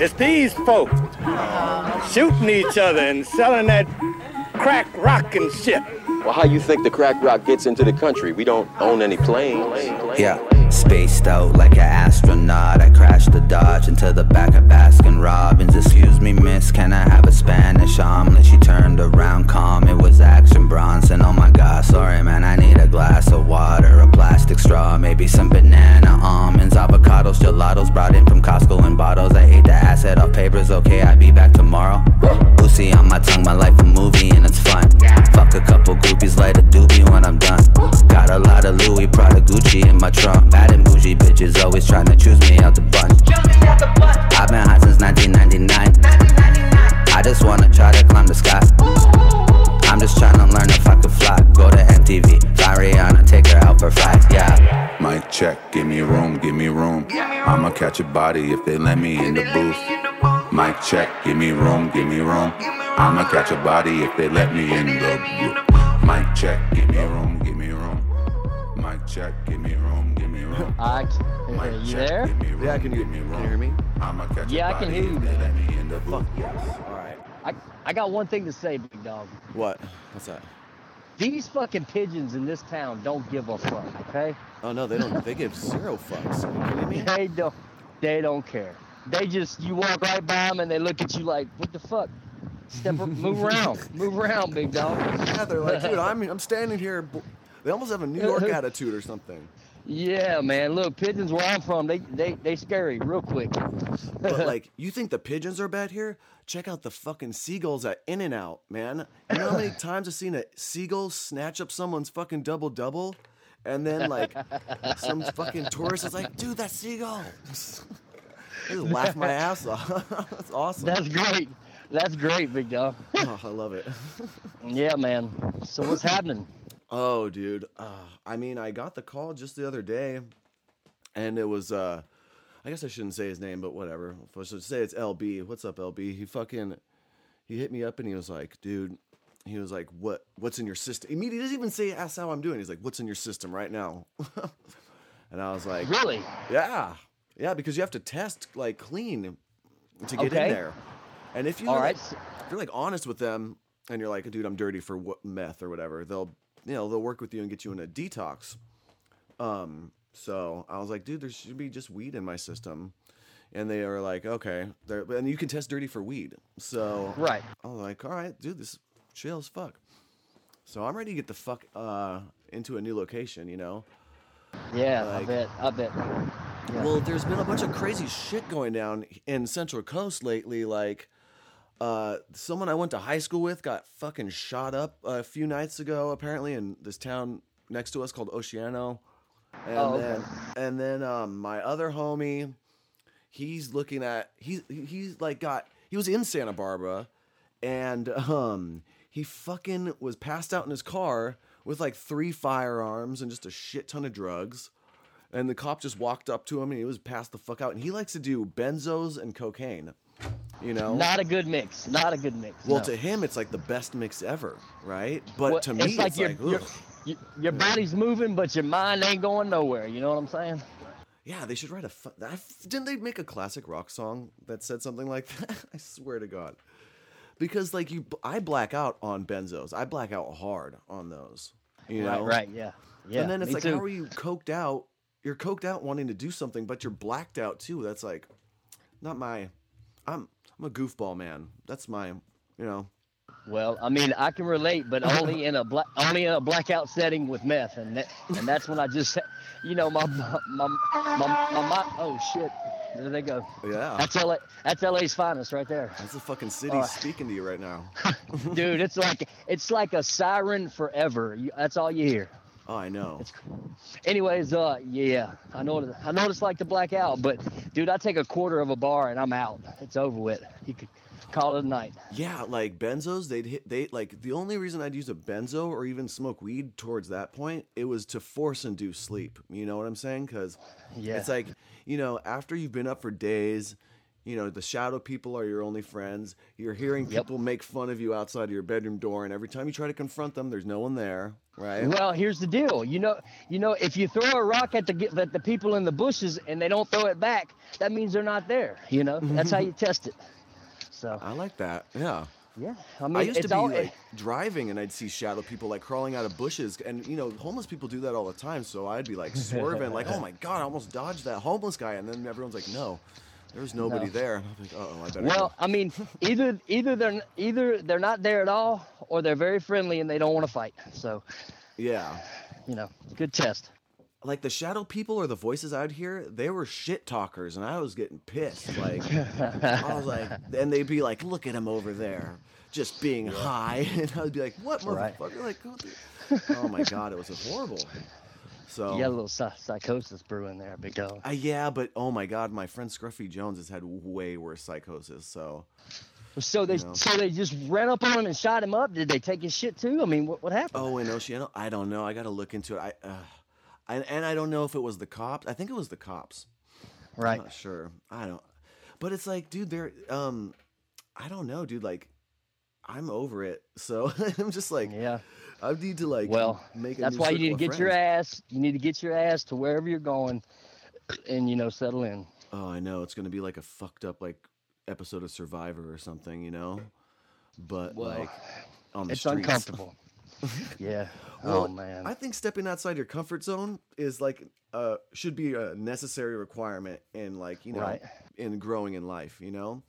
It's these folks shooting each other and selling that crack rock and shit. Well, how you think the crack rock gets into the country? We don't own any planes. Yeah, spaced out like an astronaut. I crashed the Dodge into the back of Baskin Robbins. Excuse me, miss, can I have a Spanish omelet? She turned around calm, it was Action Bronson. Oh my god, sorry man, I need a glass of water, a plastic straw, maybe some banana almonds, avocados, gelatos brought in from Costco in bottles. I hate the acid off papers, okay, I'll be back tomorrow. Lucy on my tongue, my life a movie and it's fun. Fuck a couple groupies, light a doobie when I'm done. Got a lot of Louis, Prada, Gucci in my trunk. Bad and bougie bitches always trying to choose me out the bunch. I've been hot since 1999. I just wanna try to climb the sky. I'm just trying to learn if I could fly. Go to MTV, fly Rihanna, take her out for flight. Yeah. Mic check, give me room, give me room. I'ma catch a body if they let me in the booth. Mic check, give me room, give me room. I'ma catch a body if they let me in the booth. Mic check, give me room, give me room. Mic check, give me room. I, Mic are you check, there? give me room, Yeah, can you- give me can you room. hear me? I'ma catch Yeah, I can hear you, if they man. let me in the booth. All right. I, I got one thing to say, big dog. What? What's that? These fucking pigeons in this town don't give a fuck, okay? Oh no, they don't. They give zero fucks. Are you kidding me? They don't. They don't care. They just you walk right by them and they look at you like, what the fuck? Step, ar- move around, move around, big dog. Yeah, they're like, dude, I'm I'm standing here. They almost have a New York attitude or something. Yeah, man. Look, pigeons where I'm from, they they they scary real quick. But like, you think the pigeons are bad here? Check out the fucking seagulls at In and Out, man. You know how many times I've seen a seagull snatch up someone's fucking double double, and then like some fucking tourist is like, dude, that seagull. I just laugh my ass off. That's awesome. That's great. That's great, big dog. oh, I love it. Yeah, man. So what's happening? Oh, dude. Uh, I mean, I got the call just the other day, and it was. uh I guess I shouldn't say his name, but whatever. I should say it's LB. What's up, LB? He fucking. He hit me up and he was like, dude. He was like, what? What's in your system? Immediately, he doesn't even say, ask how I'm doing. He's like, what's in your system right now? and I was like, Really? yeah, yeah, because you have to test like clean to get Okay. in there. And if you All like, right. if you're like honest with them and you're like, dude, I'm dirty for what, meth or whatever, they'll you know they'll work with you and get you in a detox. Um, so I was like, dude, there should be just weed in my system, and they are like, okay, there, and you can test dirty for weed. So Right. I was like, all right, dude, this chill as fuck. So I'm ready to get the fuck uh, into a new location, you know. Yeah, I Like- bet. I bet. Well, there's been a bunch of crazy shit going down in Central Coast lately. Like, uh, someone I went to high school with got fucking shot up a few nights ago, apparently, in this town next to us called Oceano. And Oh, okay. then, and then um, my other homie, he's looking at he's he's like got he was in Santa Barbara, and um, he fucking was passed out in his car with like three firearms and just a shit ton of drugs. And the cop just walked up to him and he was passed the fuck out. And he likes to do benzos and cocaine. You know? Not a good mix. Not a good mix. well, no. to him, it's like the best mix ever, right? But Well, to me, it's your, like, your, ugh. your, your body's moving, but your mind ain't going nowhere. You know what I'm saying? yeah, they should write a. Fu- I, didn't they make a classic rock song that said something like that? I swear to God. Because like you, I black out on benzos. I black out hard on those. You know? Right. Right. Yeah. Yeah. and then it's like, too. how are you coked out? You're coked out wanting to do something, but you're blacked out too. That's like, not my. I'm I'm a goofball man. That's my, you know. Well, I mean, I can relate, but only in a black, only in a blackout setting with meth, and that, and that's when I just, you know, my my my, my, my, my oh shit, there they go. Yeah, That's LA, that's LA's finest right there, that's the fucking city Uh, speaking to you right now. dude. It's like it's like a siren forever. You, that's all you hear. Oh, I know. Anyways, uh, yeah, I know what- I know what it's like to black out, but dude, I take a quarter of a bar and I'm out. It's over with. You could call it a night. Yeah, like benzos, they'd hit. They like the only reason I'd use a benzo or even smoke weed towards that point, it was to force induce sleep. You know what I'm saying? Because Yeah. it's like you know after you've been up for days, you know the shadow people are your only friends. You're hearing Yep. people make fun of you outside of your bedroom door, and every time you try to confront them, there's no one there, right? Well, here's the deal. You know, you know, if you throw a rock at the at the people in the bushes and they don't throw it back, that means they're not there. You know, that's how you test it. So I like that. Yeah. yeah, I mean, I used to be all like eh. driving and I'd see shadow people like crawling out of bushes and you know homeless people do that all the time so I'd be like swerving like oh my god I almost dodged that homeless guy and then everyone's like no there's nobody No. there I'm like oh I better well, go. I mean, either either they're either they're not there at all, or they're very friendly and they don't want to fight. So yeah you know, good test. like the shadow people or the voices I'd hear they were shit talkers and I was getting pissed like I was like and they'd be like look at him over there just being high and I'd be like what Right. motherfucker like oh my god it was horrible so You got a little psychosis brewing there, big dog. Uh, yeah, but oh my god, my friend Scruffy Jones has had way worse psychosis. So So they know. so they just ran up on him and shot him up. Did they take his shit too? I mean, what what happened? oh, in Oceano, I don't know. I got to look into it. I, uh, I and I don't know if it was the cops. I think it was the cops. right. I'm not sure. I don't. But it's like, dude, they're um, I don't know, dude. Like, I'm over it. So I'm just like, Yeah. I need to like, Well, make. A that's why you need to get your ass. You need to get your ass to wherever you're going, and you know, settle in. Oh, I know. It's gonna be like a fucked up like episode of Survivor or something, you know. But Well, like on the It's streets. uncomfortable. yeah. Well, oh man. I think stepping outside your comfort zone is like uh should be a necessary requirement in like, you know, Right. in growing in life, you know?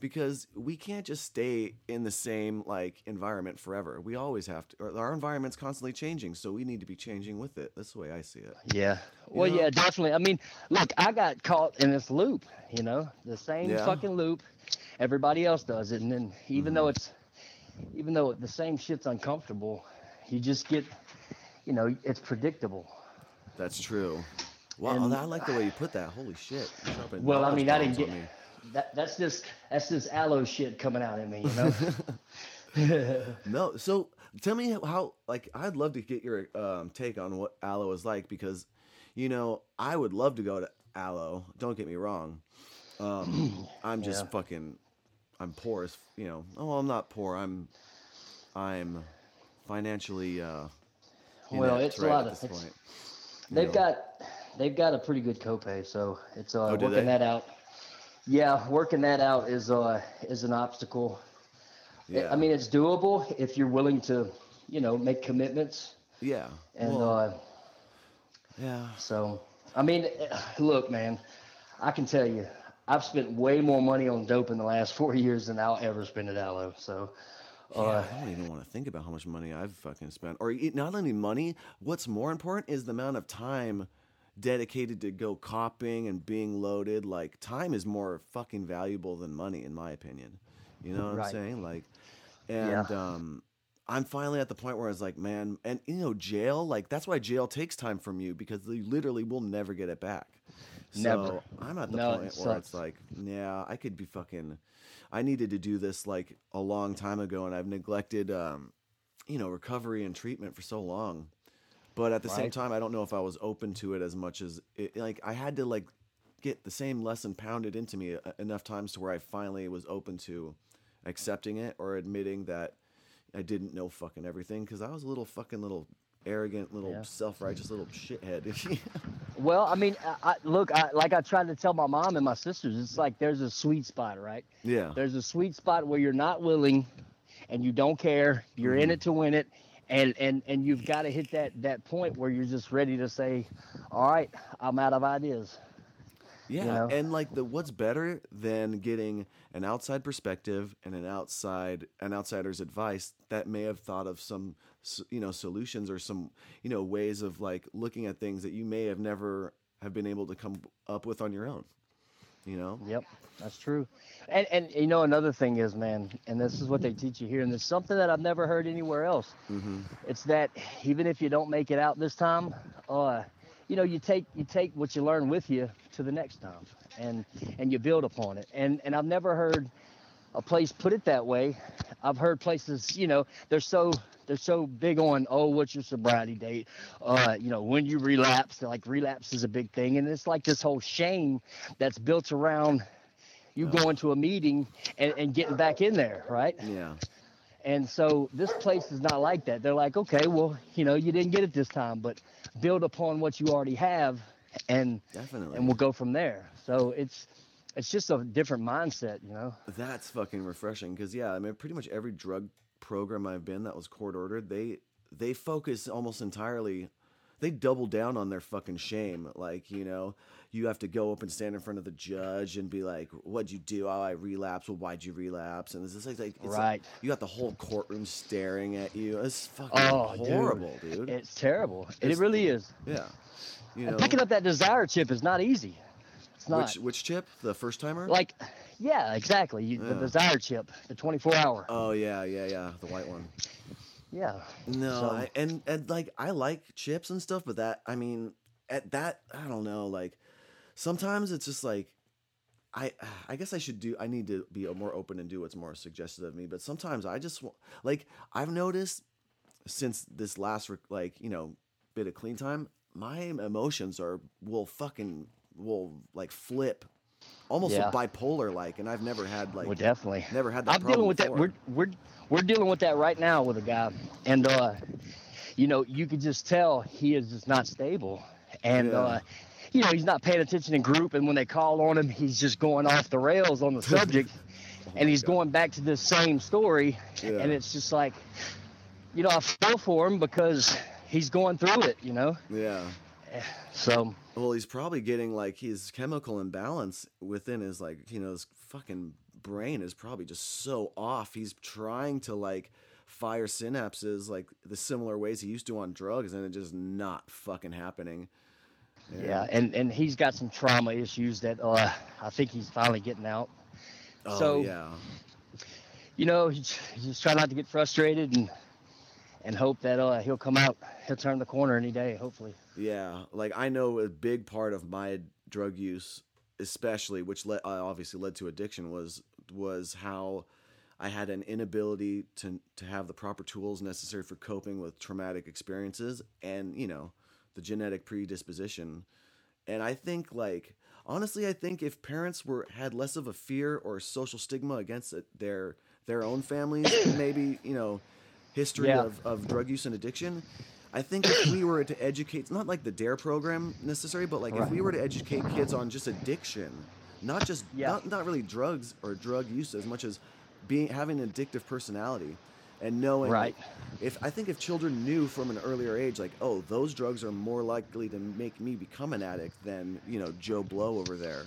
Because we can't just stay in the same like environment forever. We always have to or our environment's constantly changing, so we need to be changing with it. That's the way I see it. Yeah. Well, know? yeah, definitely. I mean, look, I got caught in this loop, you know, the same Yeah. fucking loop. Everybody else does it, and then even though Mm-hmm. it's, even though the same shit's uncomfortable, you just get, you know, it's predictable. That's true. Wow, And- I like the way you put that. Holy shit. Well, I mean, I didn't get me. That. That's just that's just aloe shit coming out in me, you know. No, so tell me how. Like, I'd love to get your um, take on what Aloe is like because, you know, I would love to go to Aloe. Don't get me wrong. Um, I'm just Yeah. fucking. I'm poor as you know. Oh, I'm not poor. I'm, I'm financially. Uh, Well, it's a right lot at of- this point. They've know. got they've got a pretty good copay, so it's uh, Oh, working that out. Yeah, working that out is uh is an obstacle. I- Yeah. I mean, it's doable if you're willing to, you know, make commitments. Yeah. And well, uh, yeah. so, I mean, look, man, I can tell you, I've spent way more money on dope in the last four years than I'll ever spend at Aloe. So, Yeah, uh, I don't even want to think about how much money I've fucking spent. Or not only money, what's more important is the amount of time dedicated to go copping and being loaded. Like time is more fucking valuable than money, in my opinion. You know what Right. I'm saying? Like, and um, I'm finally at the point where I was like, man, and you know, jail. Like that's why jail takes time from you because you literally will never get it back. So Never. I'm at the No, it point where it's like, yeah, I could be fucking. I needed to do this like a long time ago, and I've neglected, um, you know, recovery and treatment for so long. But at the same time, I don't know if I was open to it as much as it, like I had to like get the same lesson pounded into me uh, enough times to where I finally was open to accepting it or admitting that I didn't know fucking everything because I was a little fucking little arrogant, little Yeah. self-righteous little shithead. well, I mean, I, I, look, I, like I tried to tell my mom and my sisters, it's like there's a sweet spot, right? yeah. There's a sweet spot where you're not willing and you don't care. You're in it to win it. And, and, and you've got to hit that, that point where you're just ready to say, all right, I'm out of ideas. Yeah, know? and like the what's better than getting an outside perspective and an outside an outsider's advice that may have thought of some you know solutions or some you know ways of like looking at things that you may have never have been able to come up with on your own. You know? Yep, that's true. And and you know another thing is, man, and this is what they teach you here, and it's something that I've never heard anywhere else. Mm-hmm. It's that even if you don't make it out this time, uh, you know, you take you take what you learn with you to the next time, and and you build upon it. And and I've never heard a place put it that way. I've heard places, you know, they're so they're so big on oh, what's your sobriety date? Uh, you know, when you relapse, like relapse is a big thing, and it's like this whole shame that's built around you going to a meeting and, and getting back in there, right? Yeah. And so this place is not like that. They're like, okay, well, you know, you didn't get it this time, but build upon what you already have, and Definitely. and we'll go from there. So it's it's just a different mindset, you know. That's fucking refreshing because yeah, I mean, pretty much every drug program I've been that was court ordered, they they focus almost entirely. They double down on their fucking shame. Like you know, you have to go up and stand in front of the judge and be like, "What'd you do? Oh, I relapsed. Well, why'd you relapse?" And it's just like, like it's like- Right. you got the whole courtroom staring at you. It's fucking Oh, horrible, dude. It's terrible. it really is. yeah, you know. picking up that desire chip is not easy. It's not. which which chip? The first timer? like, yeah, exactly. You, The Yeah. desire chip, the 24 hour. Oh yeah, yeah, yeah. The white one. yeah. No, So- I, and and like I like chips and stuff, but that I mean, at that I don't know. Like sometimes it's just like I I guess I should do. I need to be more open and do what's more suggested of me. But sometimes I just like I've noticed since this last like you know bit of clean time, my emotions are will fucking will like flip. Almost Yeah. bipolar like, and I've never had like well, definitely. never had that. I'm dealing with that. We're we're we're dealing with that right now with a guy, and uh, you know, you could just tell he is just not stable, and Yeah. uh, you know, he's not paying attention in group, and when they call on him, he's just going off the rails on the subject, and he's going back to the same story, Yeah. and it's just like, you know, I feel for him because he's going through it, you know, yeah. so Well, he's probably getting like his chemical imbalance within his like you know his fucking brain is probably just so off. He's trying to like fire synapses like the similar ways he used to on drugs, and it's just not fucking happening. yeah, and and he's got some trauma issues that uh, I think he's finally getting out. Oh So- yeah, you know, just try not to get frustrated and and hope that uh, he'll come out, he'll turn the corner any day, hopefully. yeah. Like I know a big part of my drug use, especially which led, uh, obviously led to addiction, was was how I had an inability to to have the proper tools necessary for coping with traumatic experiences and you know the genetic predisposition and I think like honestly I think if parents were had less of a fear or social stigma against it, their their own families maybe you know history Yeah. of, of drug use and addiction I think if we were to educate not like the dare program necessary but like if we were to educate kids on just addiction not just Yeah. not not really drugs or drug use as much as being having an addictive personality and knowing Right. if I think if children knew from an earlier age like oh those drugs are more likely to make me become an addict than you know Joe Blow over there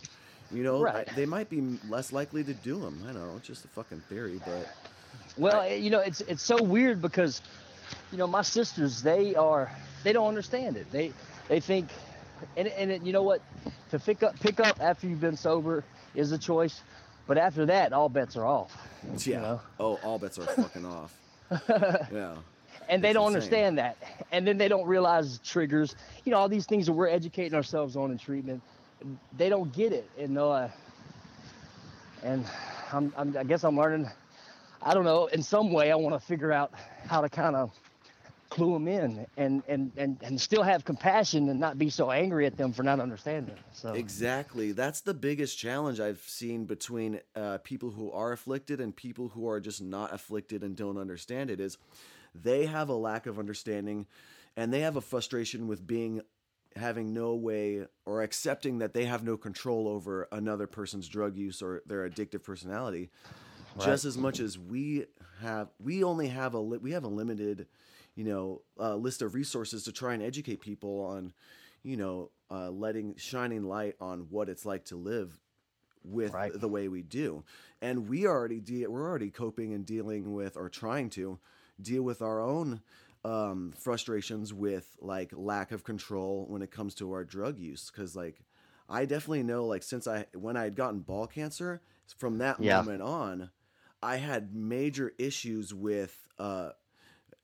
you know Right. they might be less likely to do them I don't know it's just a fucking theory but Well, you know, it's it's so weird because, you know, my sisters they are they don't understand it. They they think, and and it, you know what, to pick up pick up after you've been sober is a choice, but after that, all bets are off. yeah know? oh all bets are fucking off yeah and they It's don't insane. understand that and then they don't realize triggers you know all these things that we're educating ourselves on in treatment they don't get it and uh and I'm, I'm i guess i'm learning i don't know in some way i want to figure out how to kind of clue them in and, and and and still have compassion and not be so angry at them for not understanding so Exactly. That's the biggest challenge I've seen between uh, people who are afflicted and people who are just not afflicted and don't understand it is they have a lack of understanding and they have a frustration with being having no way or accepting that they have no control over another person's drug use or their addictive personality just as much as we have we only have a li- we have a limited you know uh, list of resources to try and educate people on you know uh, letting shining light on what it's like to live with Right. the way we do and we already de- we're already coping and dealing with or trying to deal with our own um, frustrations with like lack of control when it comes to our drug use because like i definitely know like since i when i had gotten ball cancer from that Yeah. moment on i had major issues with uh,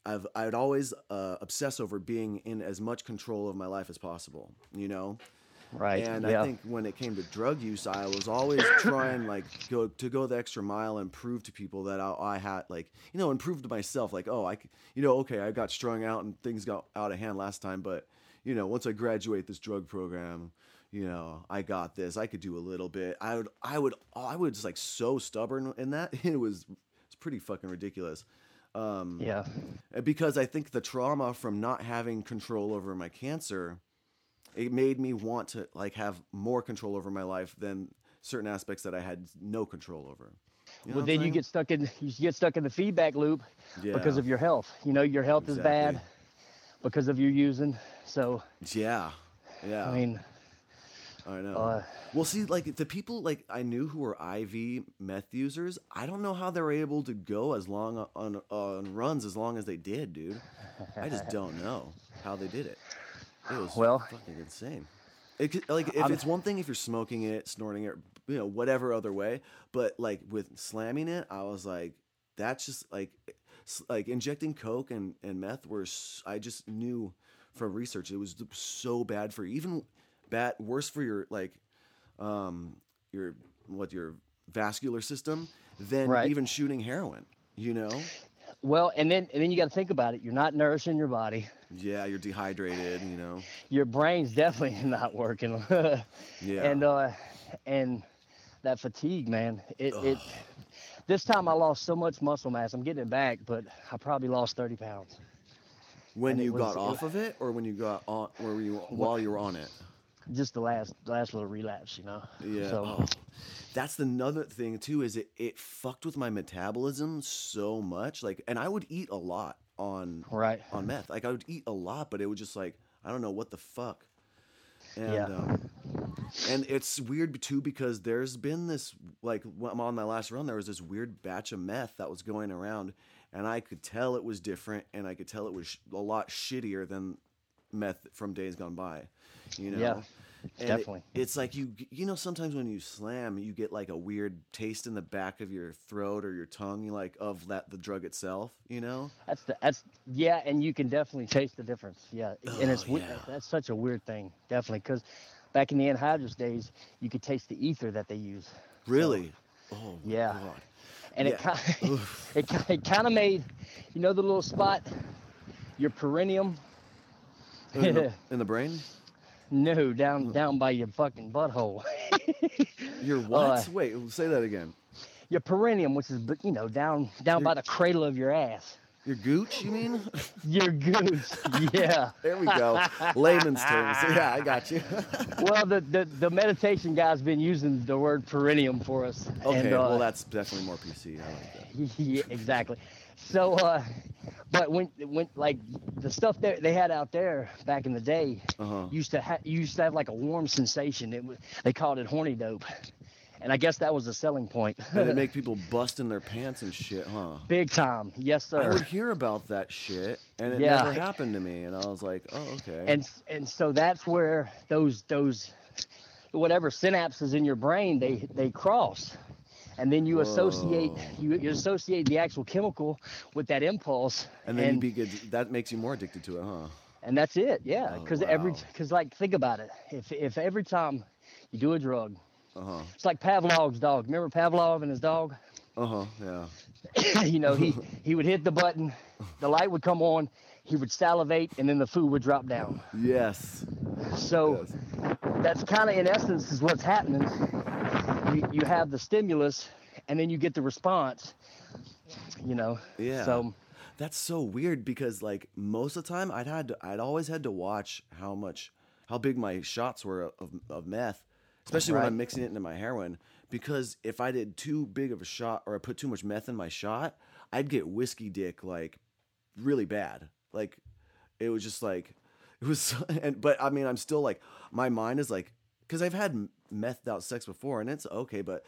I've I'd always uh, obsess over being in as much control of my life as possible, you know. Right And yeah I think when it came to drug use, I was always trying like go to go the extra mile and prove to people that I, I had like you know and prove to myself like oh I you know okay I got strung out and things got out of hand last time, but you know once I graduate this drug program, you know, I got this. I could do a little bit. I would, I would, I would just like so stubborn in that. It was, it's pretty fucking ridiculous. Um, Yeah. because I think the trauma from not having control over my cancer, it made me want to like have more control over my life than certain aspects that I had no control over. You know well, then you get stuck in you get stuck in the feedback loop because of your health. You know, your health is bad because of your using. So yeah, yeah. I mean, I know. uh, well, see, like the people like I knew who were IV meth users, I don't know how they were able to go as long on on runs as long as they did, dude. I just don't know how they did it. It was Well- fucking insane. It, like if I'm- it's one thing if you're smoking it, snorting it, you know, whatever other way, but like with slamming it, I was like, that's just like, like injecting coke and and meth were. I just knew from research it was so bad for you. even bad, worse for your like, um, your what your vascular system than Right. even shooting heroin. You know? Well, and then and then you got to think about it. You're not nourishing your body. Yeah, you're dehydrated. You know? Your brain's definitely not working. Yeah. And uh, and that fatigue, man. It it. This time I lost so much muscle mass. I'm getting it back, but I probably lost 30 pounds. when and you was- got off of it, or when you got on, where were you while you were on it? Just the last last little relapse, you know. Yeah. So oh. That's another thing too. Is it it fucked with my metabolism so much? Like, and I would eat a lot on right. on meth. Like, I would eat a lot, but it would just like I don't know what the fuck. And Yeah. um, and it's weird too because there's been this like when I'm on my last run, there was this weird batch of meth that was going around, and I could tell it was different, and I could tell it was sh- a lot shittier than meth from days gone by. You know. Yeah, And it- definitely. it's like you you know sometimes when you slam you get like a weird taste in the back of your throat or your tongue you like of that the drug itself you know That's the that's yeah, and you can definitely taste the difference. Yeah, and oh, it's Oh, yeah. that's such a weird thing, definitely, because back in the anhydrous days, you could taste the ether that they use. really oh my Yeah. God. and it Yeah. kind it, it kind of made you know the little spot your perineum in, the, in the brain? No down down by your fucking butthole. Your what? Uh, wait say that again. your perineum which is you know down down by the cradle of your ass. Your gooch you mean? Your goose yeah. There we go. Layman's terms. Yeah i got you. Well the, the the meditation guy's been using the word perineum for us okay and, uh, well that's definitely more pc i like that. Yeah, exactly. So, uh, but when when like the stuff that they had out there back in the day Uh-huh. used to have used to have like a warm sensation. It was they called it horny dope, and I guess that was a selling point. and it make people bust in their pants and shit huh Big time, yes sir. I would hear about that shit, and it Yeah. never happened to me. And I was like, "Oh, okay." And and so that's where those those whatever synapses in your brain they they cross. And then you associate you, you associate the actual chemical with that impulse, And then good. That makes you more addicted to it, huh? and that's it yeah Oh, because every because like think about it if if every time you do a drug Uh huh. it's like pavlov's dog remember pavlov and his dog Uh huh. Yeah. you know he he would hit the button the light would come on he would salivate and then the food would drop down Yes. so Yes. that's kind of in essence is what's happening you, you have the stimulus and then you get the response you know Yeah. so That's so weird because like most of the time I'd had to, I'd always had to watch how much how big my shots were of, of meth, especially when I'm mixing it into my heroin. Because if I did too big of a shot or I put too much meth in my shot, I'd get whiskey dick like really bad. Like it was just like it was and but I mean I'm still like my mind is like because I've had methed out sex before and it's okay, but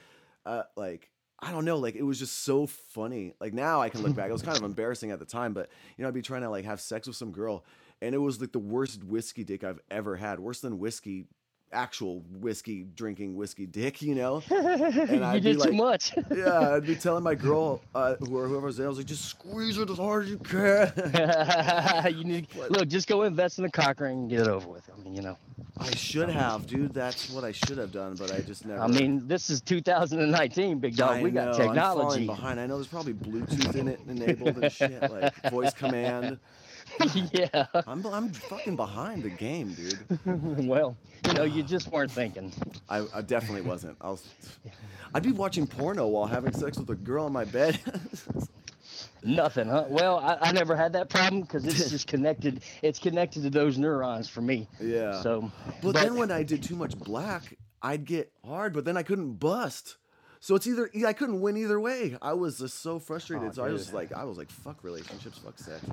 uh, like I don't know, like it was just so funny. Like now I can look back, it was kind of embarrassing at the time, but you know I'd be trying to like have sex with some girl, and it was like the worst whiskey dick I've ever had, worse than whiskey. Actual whiskey drinking whiskey dick, you know, and you I'd be did like, too much yeah, I'd be telling my girl, uh, who- whoever was there, I was like, just squeeze it as hard as you can. you need look just go invest in a cock ring and get it over with i mean you know I should have, dude. That's what I should have done, but I just never. I mean, this is 2019, big dog. I we got know, I'm falling behind. I know there's probably Bluetooth in it enabled and shit, like voice command. yeah. I'm I'm fucking behind the game, dude. well, you know, you just weren't thinking. I, I definitely wasn't. I was. I'd be watching porno while having sex with a girl on my bed. Nothing, huh? Well, I, I never had that problem because it's just connected. It's connected to those neurons for me. yeah. So, But, then when I did too much black, I'd get hard, but then I couldn't bust. So it's either I couldn't win either way. I was just so frustrated. Oh, so I was like, I was like, fuck relationships, fuck sex.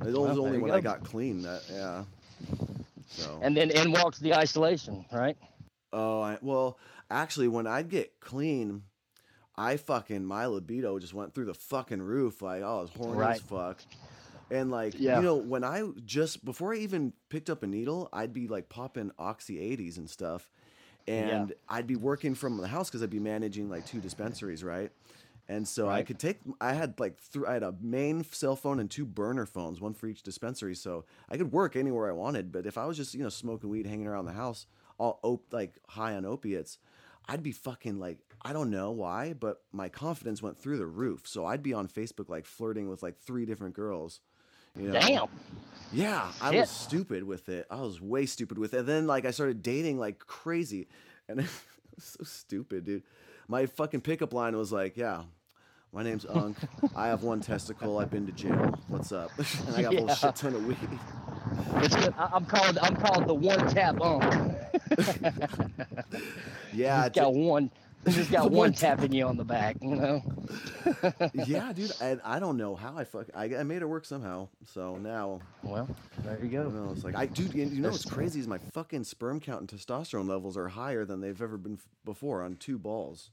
It was Well, only there you when I got clean that yeah. So and then in walks the isolation, right? oh, I, well, actually, when I'd get clean, I fucking my libido just went through the fucking roof. Like, oh, I was horny Right. as fuck. And like, Yeah. you know, when I just before I even picked up a needle, I'd be like popping oxy 80s and stuff. And I'd be working from the house because I'd be managing like two dispensaries, right? And so I could take. I had like th- I had a main cell phone and two burner phones, one for each dispensary. So I could work anywhere I wanted. But if I was just you know smoking weed, hanging around the house, all op- like high on opiates, I'd be fucking like I don't know why, but my confidence went through the roof. So I'd be on Facebook like flirting with like three different girls. You know? Damn. Yeah, I was stupid with it. I was way stupid with it. And then like I started dating like crazy, and it was so stupid, dude. My fucking pickup line was like, "Yeah, my name's Unk. I have one testicle. I've been to jail. What's up?" and I got a whole shit ton of weed. It's good. I, I'm called. I'm called the one tap unk. Yeah, Just got one. Just got one tapping you on the back. You know. yeah, dude. And I don't know how I fuck. I, I made it work somehow. So now, Well, there you I go. know, it's like I, dude. You you know what's crazy is my fucking sperm count and testosterone levels are higher than they've ever been f- before on two balls.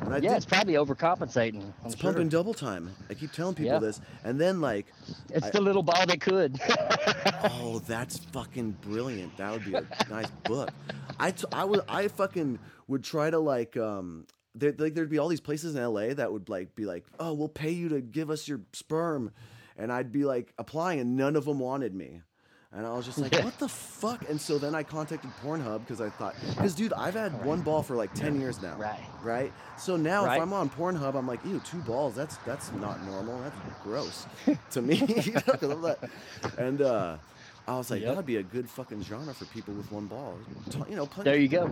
And I Yeah, did- it's probably overcompensating. I'm It's sure. pumping double time. I keep telling people Yeah. this, and then like, It's I- the little ball that could. oh, that's fucking brilliant. That would be a nice book. I, t- I would I fucking would try to like um there like there'd be all these places in LA that would like be like oh we'll pay you to give us your sperm, and I'd be like applying and none of them wanted me. And I was just like, what the fuck? And so then I contacted Pornhub because I thought, because dude, I've had one ball for like 10 years now. Right. Right? So now Right. if I'm on Pornhub, I'm like, ew, two balls, that's that's not normal. That's gross to me. you know, 'cause like- and uh, I was like, Yep. that'd be a good fucking genre for people with one ball. You know, plenty, there you go.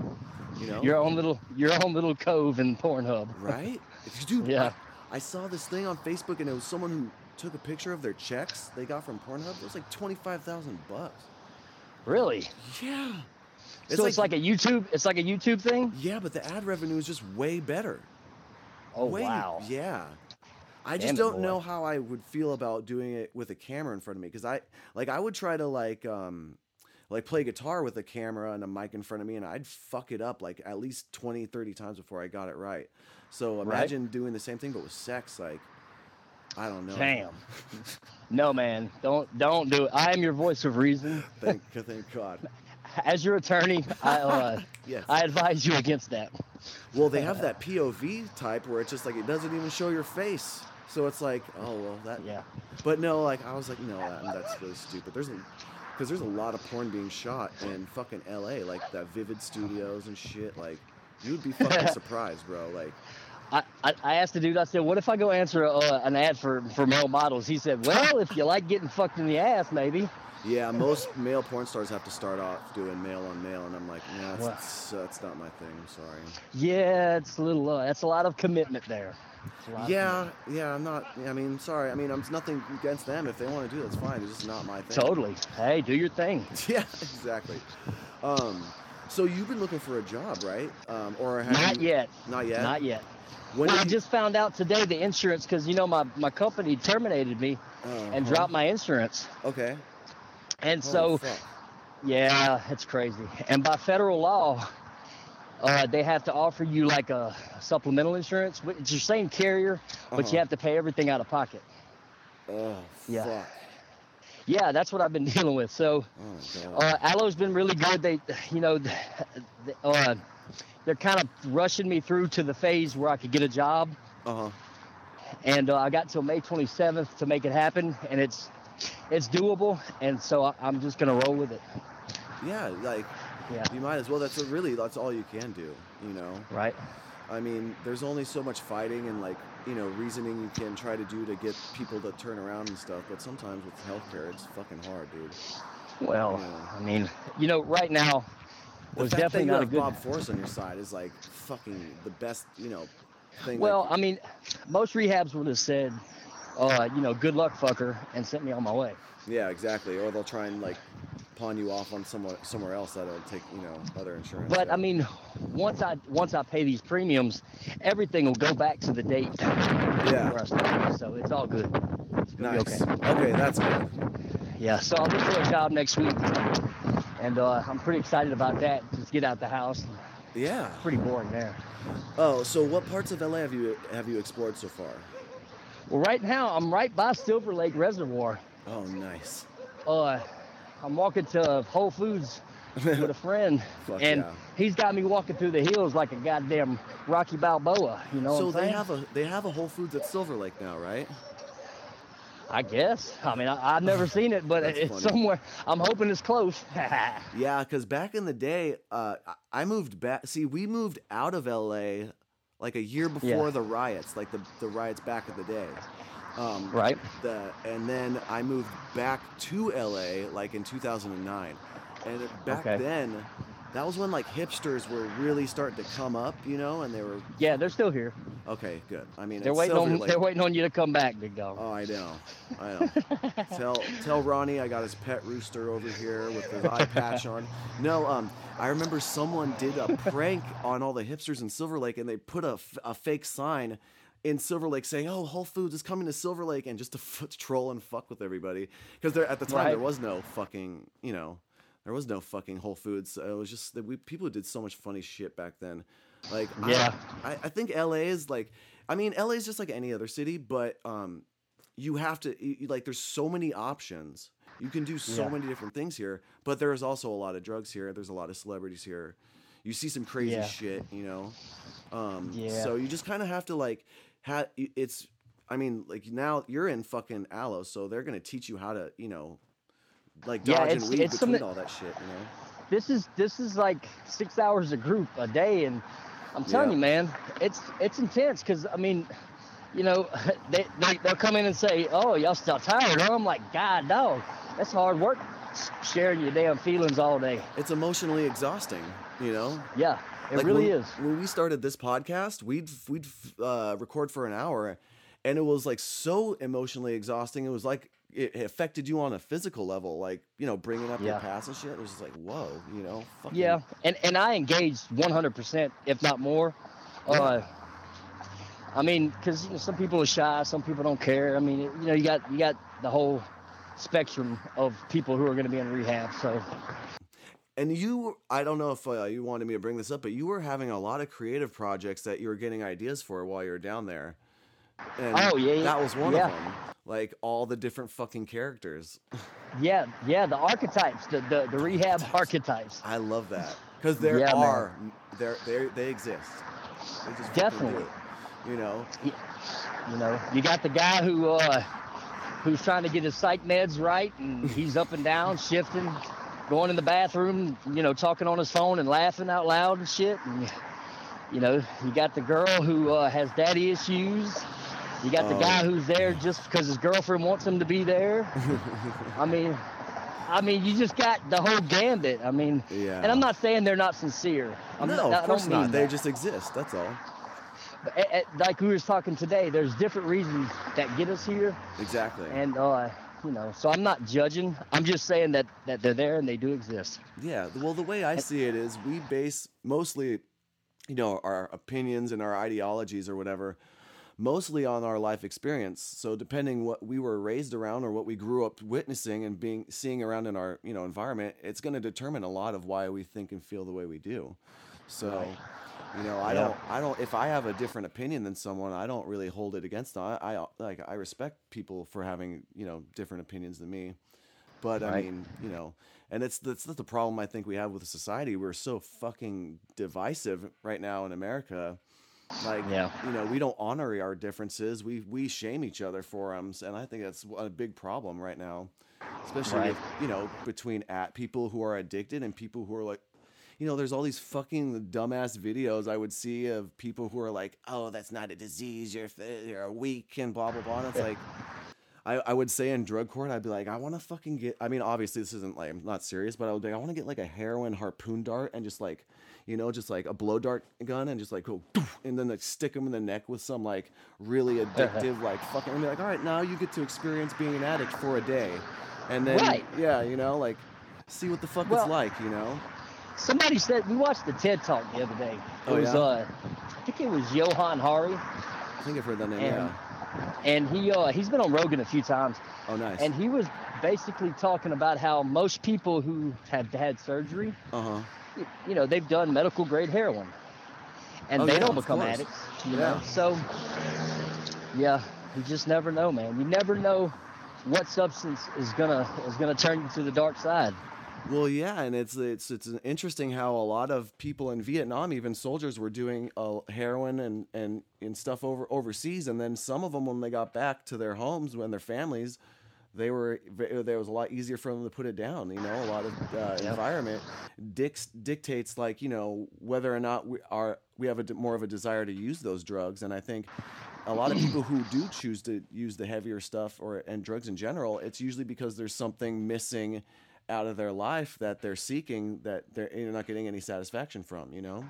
you know, Your own little, your own little cove in Pornhub. right? Dude, Yeah. I, I saw this thing on Facebook and it was someone who took a picture of their checks they got from Pornhub. It was like 25,000 bucks. Really? Yeah. so it's like a YouTube. It's like a YouTube thing. Yeah, but the ad revenue is just way better. Oh way, wow. Yeah. I just don't boy. know how I would feel about doing it with a camera in front of me because I like I would try to like um like play guitar with a camera and a mic in front of me and I'd fuck it up like at least 20 30 times before I got it right. So imagine doing the same thing but with sex like I don't know. Damn. No man, don't don't do it. I am your voice of reason. Thank thank God. As your attorney, I uh, Yes. I advise you against that. Well, they have that POV type where it's just like it doesn't even show your face. So it's like, oh well, that. Yeah. But no, like I was like, no, that, that's really stupid. There's a, because there's a lot of porn being shot in fucking L.A. Like that Vivid Studios and shit. Like, you would be fucking surprised, bro. Like, I, I, I asked the dude. I said, "What if I go answer uh, an ad for for male models?" He said, "Well, if you like getting fucked in the ass, maybe." yeah, most male porn stars have to start off doing male on male, and I'm like, nah, Well- that's, that's not my thing. I'm sorry. Yeah, it's a little. Uh, that's a lot of commitment there. Lot of Yeah, yeah, I'm not. I mean, sorry. I mean, I'm nothing against them. If they want to do it, it's fine. It's just not my thing. Totally. Hey, do your thing. Yeah, exactly. Um, so you've been looking for a job, right? Um, or have Not you, yet. Not yet. Not yet. When Well, I you- just found out today the insurance because you know my my company terminated me and Uh-huh. dropped my insurance, Okay. and Holy so fuck. yeah, it's crazy. And by federal law, uh, they have to offer you like a supplemental insurance. It's your same carrier, but Uh-huh. you have to pay everything out of pocket. Oh Yeah. fuck. Yeah, that's what I've been dealing with. So oh, uh, Aloe's been really good. They, you know, th- th- uh, they're kind of rushing me through to the phase where I could get a job. Uh huh. and uh, I got till May 27th to make it happen, and it's it's doable, and so I, I'm just gonna roll with it. Yeah, like Yeah. you might as well. That's really that's all you can do. You know. Right. I mean, there's only so much fighting and like you know reasoning you can try to do to get people to turn around and stuff. But sometimes with healthcare, it's fucking hard, dude. Well, Yeah. I mean, you know, right now The was definitely not a good. Bob Forrest on your side is like fucking the best, you know, thing. Well, like, I mean, most rehabs would have said, uh, you know, good luck, fucker, and sent me on my way. yeah, exactly. Or they'll try and like pawn you off on somewhere somewhere else that'll take you know other insurance. But yeah. I mean, once I once I pay these premiums, everything will go back to the date Yeah. started. So it's all good. It's nice. Okay. Okay, that's good. Yeah. So I'll look for a job next week, and uh, I'm pretty excited about that. Just get out the house. Yeah. Pretty boring there. Oh, so what parts of LA have you have you explored so far? Well, right now I'm right by Silver Lake Reservoir. Oh, nice. Uh, I'm walking to Whole Foods with a friend, and yeah. he's got me walking through the hills like a goddamn Rocky Balboa. You know so they have a they have a Whole Foods at Silver Lake now, right? I guess. I mean, I, I've never seen it, but it's funny. somewhere. I'm hoping it's close. Yeah, because back in the day, uh, I- I moved back. See, we moved out of LA like a year before Yeah. the riots, like the, the riots back in the day. Um, right? The and then I moved back to LA like in 2009, and back Okay. then, that was when like hipsters were really starting to come up, you know, and they were Yeah, they're still here. okay, good. I mean, They're it's waiting on. They're waiting on you to come back, big dog. Oh, I know. I know. tell tell Ronnie I got his pet rooster over here with his eye patch on. No, um, I remember someone did a prank on all the hipsters in Silver Lake, and they put a, f- a fake sign in Silver Lake saying, "Oh, Whole Foods is coming to Silver Lake," and just to f- troll and fuck with everybody because there at the time there was no fucking you know. There was no fucking Whole Foods. It was just that we people did so much funny shit back then. Like I- Yeah. I, I think LA is like I mean LA is just like any other city, but um you have to you- like there's so many options. You can do so Yeah. many different things here, but there is also a lot of drugs here. There's a lot of celebrities here. You see some crazy Yeah. shit, you know. Um Yeah. so you just kind of have to like ha- it's I mean like now you're in fucking Aloe, so they're going to teach you how to, you know, like Yeah, dodge it's- and weave between all that shit, you know. This is this is like six hours a group a day, and I'm telling Yeah. you, man, it's it's intense. Cause I mean, you know, they, they they'll come in and say, "Oh, y'all still tired?" Huh? I'm like, God, dog, that's hard work, sharing your damn feelings all day. It's emotionally exhausting, you know. Yeah, it Like, really when, is. When we started this podcast, we'd we'd uh, record for an hour, and it was like so emotionally exhausting. It was like it affected you on a physical level, like you know, bringing up your past and shit. It was just like, whoa, you know, fucking, Yeah, and and I engaged 100%, if not more. Uh, I mean, because you know, some people are shy, some people don't care. I mean, you know, you got you got the whole spectrum of people who are going to be in rehab. So And you, I don't know if uh, you wanted me to bring this up, but you were having a lot of creative projects that you were getting ideas for while you were down there. And Oh, yeah, yeah. that was one Yeah. of them. Like all the different fucking characters. yeah, yeah, the archetypes, the the, the rehab archetypes. I love that because there yeah, are there they they exist. They just Definitely. do, You know, You know, you got the guy who uh, who's trying to get his psych meds right, and he's up and down, shifting, going in the bathroom, you know, talking on his phone and laughing out loud and shit. And you know, you got the girl who uh, has daddy issues. You got the Oh. guy who's there just because his girlfriend wants him to be there. I mean, I mean, you just got the whole gambit. I mean, Yeah. and I'm not saying they're not sincere. I'm no, not, of course not. They that. just exist. That's all. But, like we was talking today, there's different reasons that get us here, Exactly. and uh, you know, so I'm not judging. I'm just saying that that they're there and they do exist. Yeah, well, the way I see it is we base mostly, you know, our opinions and our ideologies or whatever, mostly on our life experience. So depending what we were raised around or what we grew up witnessing and being seeing around in our you know environment, it's going to determine a lot of why we think and feel the way we do. So. You know, I Yeah. don't. I don't. If I have a different opinion than someone, I don't really hold it against them. I, I like. I respect people for having you know different opinions than me. But I mean, you know, and it's that's the problem I think we have with society. We're so fucking divisive right now in America. Like, Yeah. you know, we don't honor our differences. We we shame each other for them, and I think that's a big problem right now, especially Right. with, you know between at people who are addicted and people who are like, you know, there's all these fucking dumbass videos I would see of people who are like, "Oh, that's not a disease. You're you're weak and blah blah blah." And it's like, I, I would say in drug court, I'd be like, I want to fucking get. I mean, obviously this isn't like I'm not serious, but I would be, like, I want to get like a heroin harpoon dart and just like, you know, just like a blow dart gun and just like go, and then like stick them in the neck with some like really addictive like fucking. And be like, all right, now you get to experience being an addict for a day, and then Right. yeah, you know, like see what the fuck Well- it's like, you know. Somebody said we watched the TED Talk the other day. It Oh, was yeah? uh, I think it was Johann Hari, I think I've heard that name. and yeah. and he uh he's been on Rogan a few times, Oh, nice. and he was basically talking about how most people who have had surgery, uh huh. y- you know, they've done medical grade heroin, and Oh, they yeah, don't become course. addicts. You Yeah. know, so yeah, you just never know, man. You never know what substance is gonna is gonna turn you to the dark side. Well, yeah, and it's it's it's interesting how a lot of people in Vietnam, even soldiers, were doing uh, heroin and, and and stuff over overseas, and then some of them, when they got back to their homes, when their families, they were there was a lot easier for them to put it down. You know, a lot of uh, environment dicts, dictates like you know whether or not we are we have a d- more of a desire to use those drugs, and I think a lot of people who do choose to use the heavier stuff or and drugs in general, it's usually because there's something missing out of their life that they're seeking that they're you're not getting any satisfaction from. You know?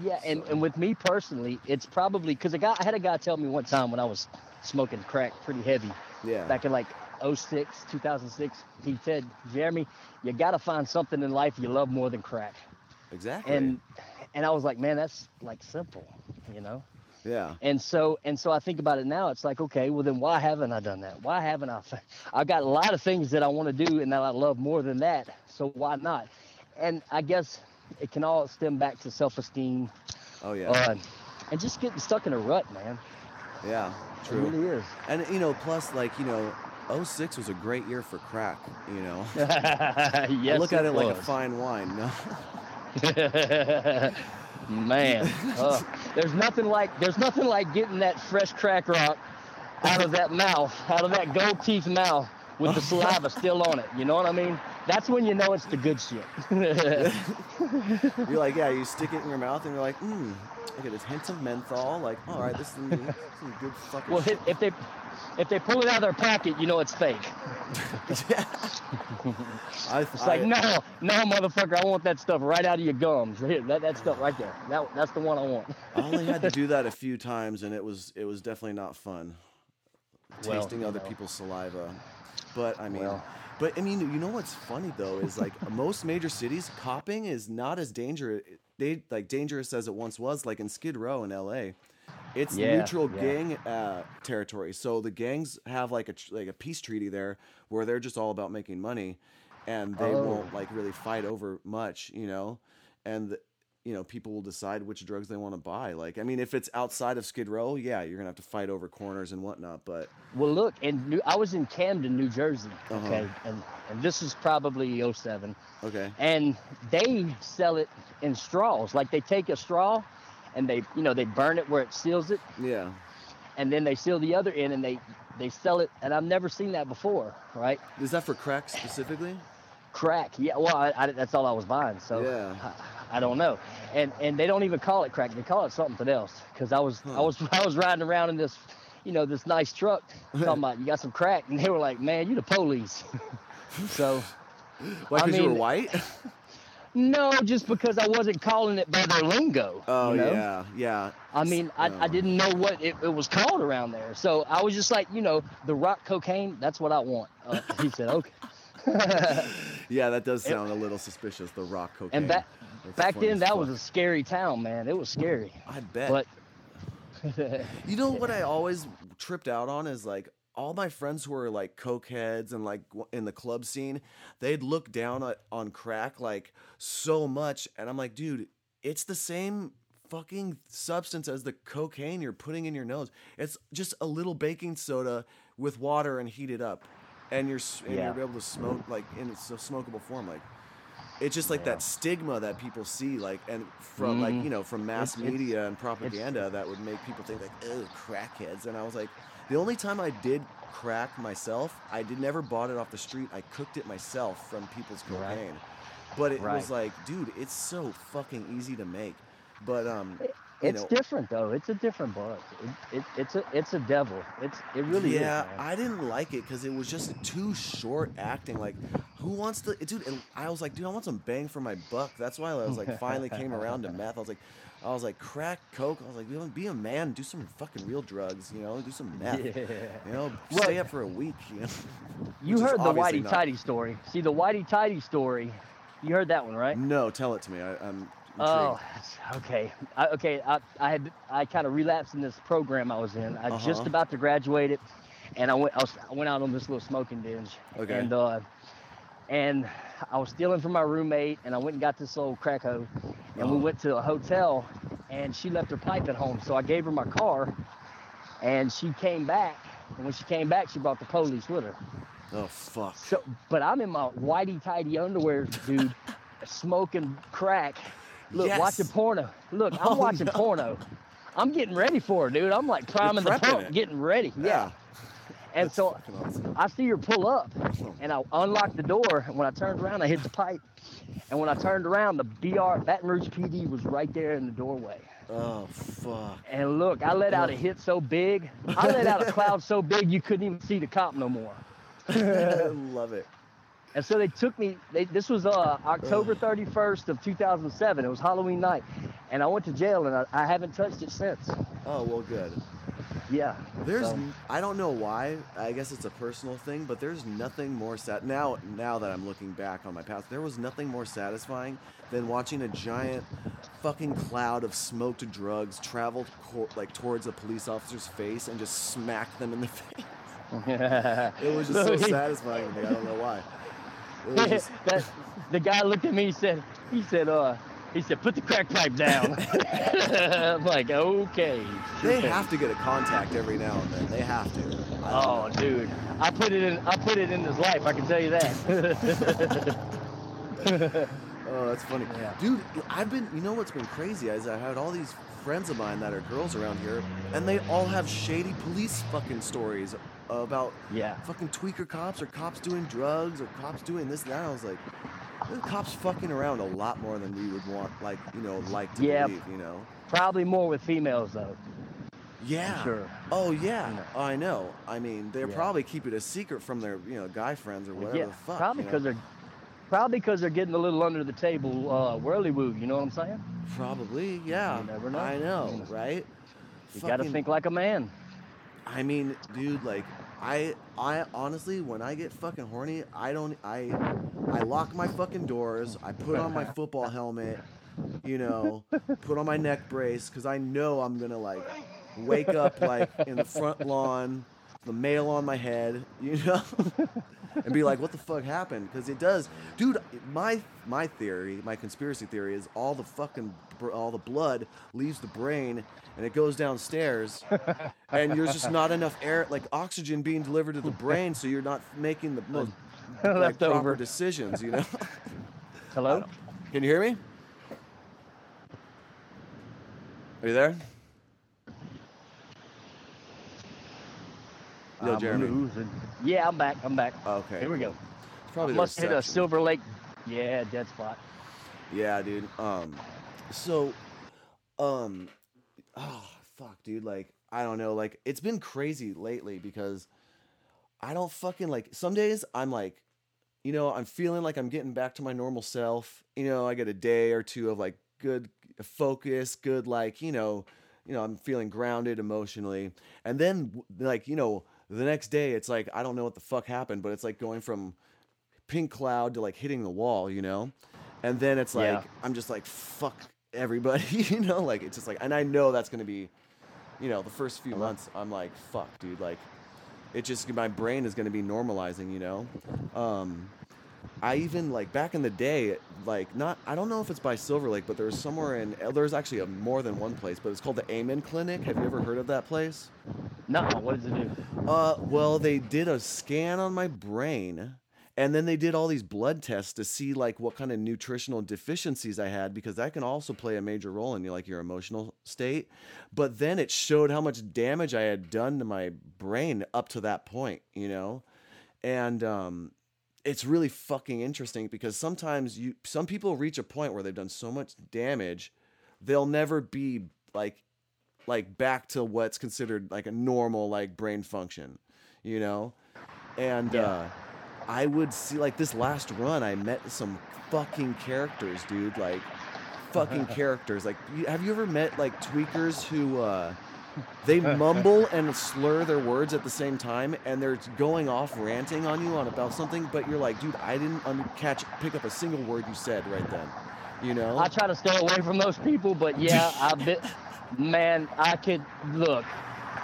Yeah, and, and with me personally, it's probably because a guy I had a guy tell me one time when I was smoking crack pretty heavy Yeah. back in like 06, 2006. He said, Jeremy, you got to find something in life you love more than crack. exactly. And and I was like, man, that's like simple, you know. Yeah. And so and so I think about it now. It's like, okay, well then why haven't I done that? Why haven't I? I've got a lot of things that I want to do and that I love more than that. So why not? And I guess it can all stem back to self-esteem Oh yeah. uh, and just getting stuck in a rut, man. yeah. It True. really is. And you know, plus like you know. 06 was a great year for crack, you know. yes, I look at it like a fine wine. No. Man, uh, there's nothing like there's nothing like getting that fresh crack rock out of that mouth, out of that gold teeth mouth with the saliva still on it. You know what I mean? That's when you know it's the good shit. You're like, yeah, you stick it in your mouth and you're like, mmm, look at this hints of menthol. Like, all right, this is some, some good fucking well, shit. if, if they if they pull it out of their pocket, you know it's fake. I, It's like, no, no, motherfucker, I want that stuff right out of your gums. Here, that, that stuff right there. That, that's the one I want. I only had to do that a few times, and it was it was definitely not fun. Well, tasting other know. people's saliva, but I mean, Well. But I mean, you know what's funny though is like most major cities, copping is not as dangerous. They like dangerous as it once was, like in Skid Row in L.A. It's Yeah, neutral yeah. gang uh, territory, so the gangs have like a like a peace treaty there, where they're just all about making money, and they Oh. won't like really fight over much, you know, and you know people will decide which drugs they want to buy. Like, I mean, if it's outside of Skid Row, yeah, you're gonna have to fight over corners and whatnot, but Well, look, and New, I was in Camden, New Jersey. Uh-huh. Okay, and and this is probably 07. okay, and they sell it in straws. Like they take a straw, and they you know they burn it where it seals it, yeah, and then they seal the other end, and they they sell it. And I've never seen that before, right? is that for crack specifically? Crack, yeah. Well, I, I, that's all I was buying, so Yeah. I, I don't know. And and they don't even call it crack; they call it something else. Because I was I was I was riding around in this. You know this nice truck, talking about you got some crack, and they were like, "Man, you the police." so, Why? I Because you were mean- white? no, just because I wasn't calling it by their lingo. Oh you know? yeah, yeah. I mean, I, I didn't know what it, it was called around there. So I was just like, you know, the rock cocaine, that's what I want. Uh, he said, okay. Yeah, that does sound a little suspicious. The rock cocaine. And back That's back then, that fuck. was a scary town, man. It was scary. I bet. But You know what I always tripped out on is like all my friends who were like cokeheads and like in the club scene, they'd look down at, on crack like so much, and I'm like, dude, it's the same fucking substance as the cocaine you're putting in your nose. It's just a little baking soda with water and heat it up, and you're and Yeah. you're able to smoke like in its a smokable form, like. It's just like that stigma that people see, like, and from like you know from mass Mm-hmm. It's- it's- media and propaganda that would make people think like, oh, crackheads. And I was like, the only time I did crack myself, I did never bought it off the street. I cooked it myself from people's Right. cocaine. but it Right. was like, dude, it's so fucking easy to make. But um, It's know, different though. It's a different book. It, it, it's a it's a devil. It's it really yeah, is. man. I didn't like it because it was just too short acting. Like, who wants to, dude? And I was like, dude, I want some bang for my buck. That's why I was like, finally came around to meth. I was like, I was like, crack, coke. I was like, be a man, do some fucking real drugs. You know, do some meth. Yeah. You know, Well- stay up for a week. You know, You Which heard the Whitey not- Tidy story. See the Whitey Tidy story. You heard that one, right? No, tell it to me. I, I'm. Oh, okay. I, okay, I, I had I kind of relapsed in this program I was in. I just Uh-huh. about to graduate it, and I went I, was, I went out on this little smoking binge. Okay. And uh, and I was stealing from my roommate, and I went and got this old crack hoe, and we Uh-huh. went to a hotel, and she left her pipe at home, so I gave her my car, and she came back, and when she came back, she brought the police with her. Oh fuck. So, but I'm in my whitey tidy underwear, dude, smoking crack. Look, Yes. watching porno. Look, I'm Oh, watching no. porno. I'm getting ready for it, dude. I'm like priming the pump, getting ready. Yeah. And That's so awesome. I see her pull up, and I unlocked the door. And when I turned around, I hit the pipe. And when I turned around, the BR Baton Rouge PD was right there in the doorway. Oh fuck. And look, I let out a hit so big. I let out a cloud so big you couldn't even see the cop no more. I love it. And so they took me. They, this was uh, October 31st of 2007. It was Halloween night, and I went to jail, and I, I haven't touched it since. Oh well, good. Yeah. There's, so- I don't know why. I guess it's a personal thing, but there's nothing more sad. Now, now that I'm looking back on my past, there was nothing more satisfying than watching a giant, fucking cloud of smoked drugs travel co- like towards a police officer's face and just smack them in the face. It was just so satisfying to me. I don't know why. It was just, that the guy looked at me. He said, he said, uh, he said, put the crack pipe down. I'm like, okay. sure they thing." have to get a contact every now and then. They have to. Oh, know. dude, I put it in. I put it in his life. I can tell you that. Oh, that's funny. Yeah. Dude, I've been, you know what's been crazy is I had all these friends of mine that are girls around here, and they all have shady police fucking stories about yeah. fucking tweaker cops or cops doing drugs or cops doing this and that. I was like, the cops fucking around a lot more than we would want, like, you know, like to Yeah. believe, you know? Probably more with females though. Yeah. Sure. Oh, yeah. You know. I know. I mean, they're Yeah. probably keep it a secret from their, you know, guy friends or whatever yeah. the fuck. probably you know? because they're. Probably because they're getting a little under the table, uh, whirly woo. You know what I'm saying? Probably, yeah. You never know. I know, You know. right? You got to think like a man. I mean, dude, like I I honestly when I get fucking horny, I don't I I lock my fucking doors, I put on my football helmet, you know, put on my neck brace cuz I know I'm going to like wake up like in the front lawn, the mail on my head, you know? and be like, "What the fuck happened?" Because it does, dude. My my theory, my conspiracy theory is all the fucking all the blood leaves the brain and it goes downstairs, and there's just not enough air, like oxygen, being delivered to the brain, so you're not making the most like, proper over. decisions. You know? Hello? Can you hear me? Are you there? Yo, I'm losing. Yeah, I'm back. I'm back. Okay. Here we go. It's probably the Must hit a. Silver Lake. Yeah, dead spot. Yeah, dude. Um, so, um, oh fuck, dude. Like, I don't know. Like, it's been crazy lately because I don't fucking like. Some days I'm like, you know, I'm feeling like I'm getting back to my normal self. You know, I get a day or two of like good focus, good like, you know, you know, I'm feeling grounded emotionally, and then like, you know, the next day it's like I don't know what the fuck happened, but it's like going from pink cloud to like hitting the wall, you know? And then it's like Yeah. I'm just like fuck everybody, you know? Like it's just like and I know that's going to be you know, the first few months I'm like fuck, dude, like it just my brain is going to be normalizing, you know? Um I even like back in the day, like not I don't know if it's by Silver Lake, but there was somewhere in there's actually a more than one place, but it's called the Amen Clinic. Have you ever heard of that place? No, what does it do? Uh, well, they did a scan on my brain, and then they did all these blood tests to see like what kind of nutritional deficiencies I had because that can also play a major role in your like your emotional state. But then it showed how much damage I had done to my brain up to that point, you know, and um, it's really fucking interesting because sometimes you some people reach a point where they've done so much damage, they'll never be like like back to what's considered like a normal like brain function, you know? And uh I would see like this last run I met some fucking characters, dude, like fucking characters. Like have you ever met like tweakers who uh they mumble and slur their words at the same time and they're going off ranting on you on about something but you're like dude i didn't un- catch pick up a single word you said right then you know I try to stay away from those people, but yeah, I bit, man, I could look,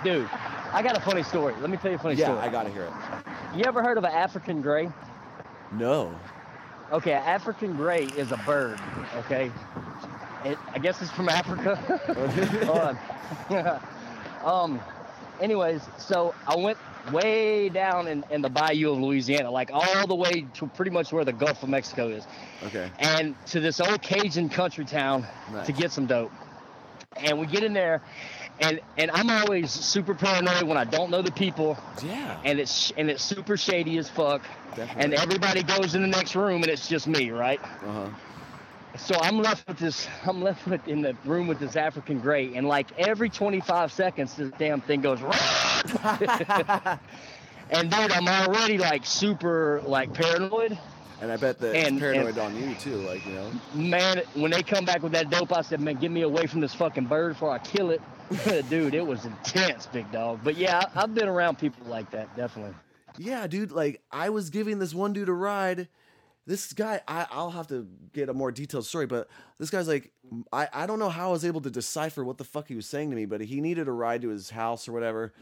dude. I got a funny story. Let me tell you a funny yeah story. i gotta hear it You ever heard of an African gray? no Okay, an African gray is a bird. Okay, it, I guess it's from Africa. um, um, anyways, so I went way down in, in the bayou of Louisiana, like all the way to pretty much where the Gulf of Mexico is, okay and to this old Cajun country town Nice. to get some dope. And we get in there, and and I'm always super paranoid when I don't know the people, yeah and it's and it's super shady as fuck. Definitely. And everybody goes in the next room, and it's just me, right? uh-huh So I'm left with this. I'm left with in the room with this African gray, and like every 25 seconds, this damn thing goes. and dude, I'm already like super like paranoid. and i bet that And- paranoid and- on you too like you know Man, when they come back with that dope, I said, man, get me away from this fucking bird before I kill it. dude, it was intense, big dog. But yeah, I, I've been around people like that, definitely. Yeah, dude. Like I was giving this one dude a ride. This guy, I, I'll have to get a more detailed story, but this guy's like, I, I don't know how I was able to decipher what the fuck he was saying to me, but he needed a ride to his house or whatever.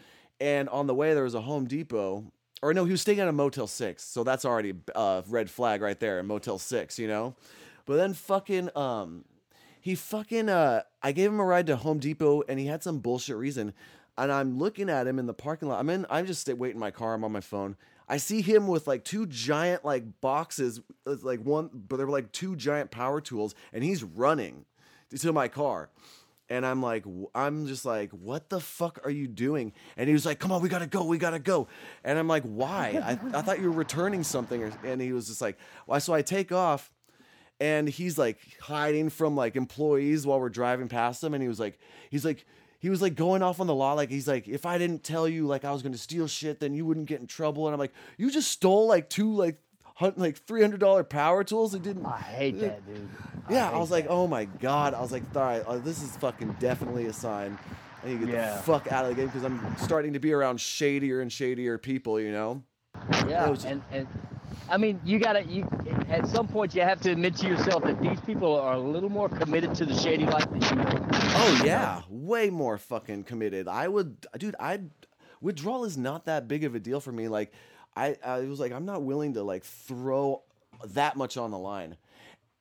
And on the way, there was a Home Depot, or no, he was staying at a Motel 6. So that's already a red flag right there, Motel 6, you know? But then fucking, um, he fucking, uh, I gave him a ride to Home Depot and he had some bullshit reason and I'm looking at him in the parking lot. I'm in. I'm just waiting in my car. I'm on my phone. I see him with like two giant like boxes, like one, but they're like two giant power tools, and he's running to my car. And I'm like, I'm just like, what the fuck are you doing? And he was like, come on, we gotta go, we gotta go. And I'm like, why? I, I thought you were returning something. And he was just like, why? So I take off and he's like hiding from like employees while we're driving past him and he was like he's like he was like going off on the law like he's like if i didn't tell you like i was going to steal shit then you wouldn't get in trouble and i'm like you just stole like two like like $300 power tools and didn't I hate that, dude. yeah i, was like oh my god i was like all right uh, this is fucking definitely a sign i need to get Yeah. the fuck out of the game because i'm starting to be around shadier and shadier people you know Yeah, was- and and I mean, you gotta you at some point you have to admit to yourself that these people are a little more committed to the shady life than you are. Oh yeah, way more fucking committed. I would, dude. I withdrawal is not that big of a deal for me. Like, I, I was like, I'm not willing to like throw that much on the line.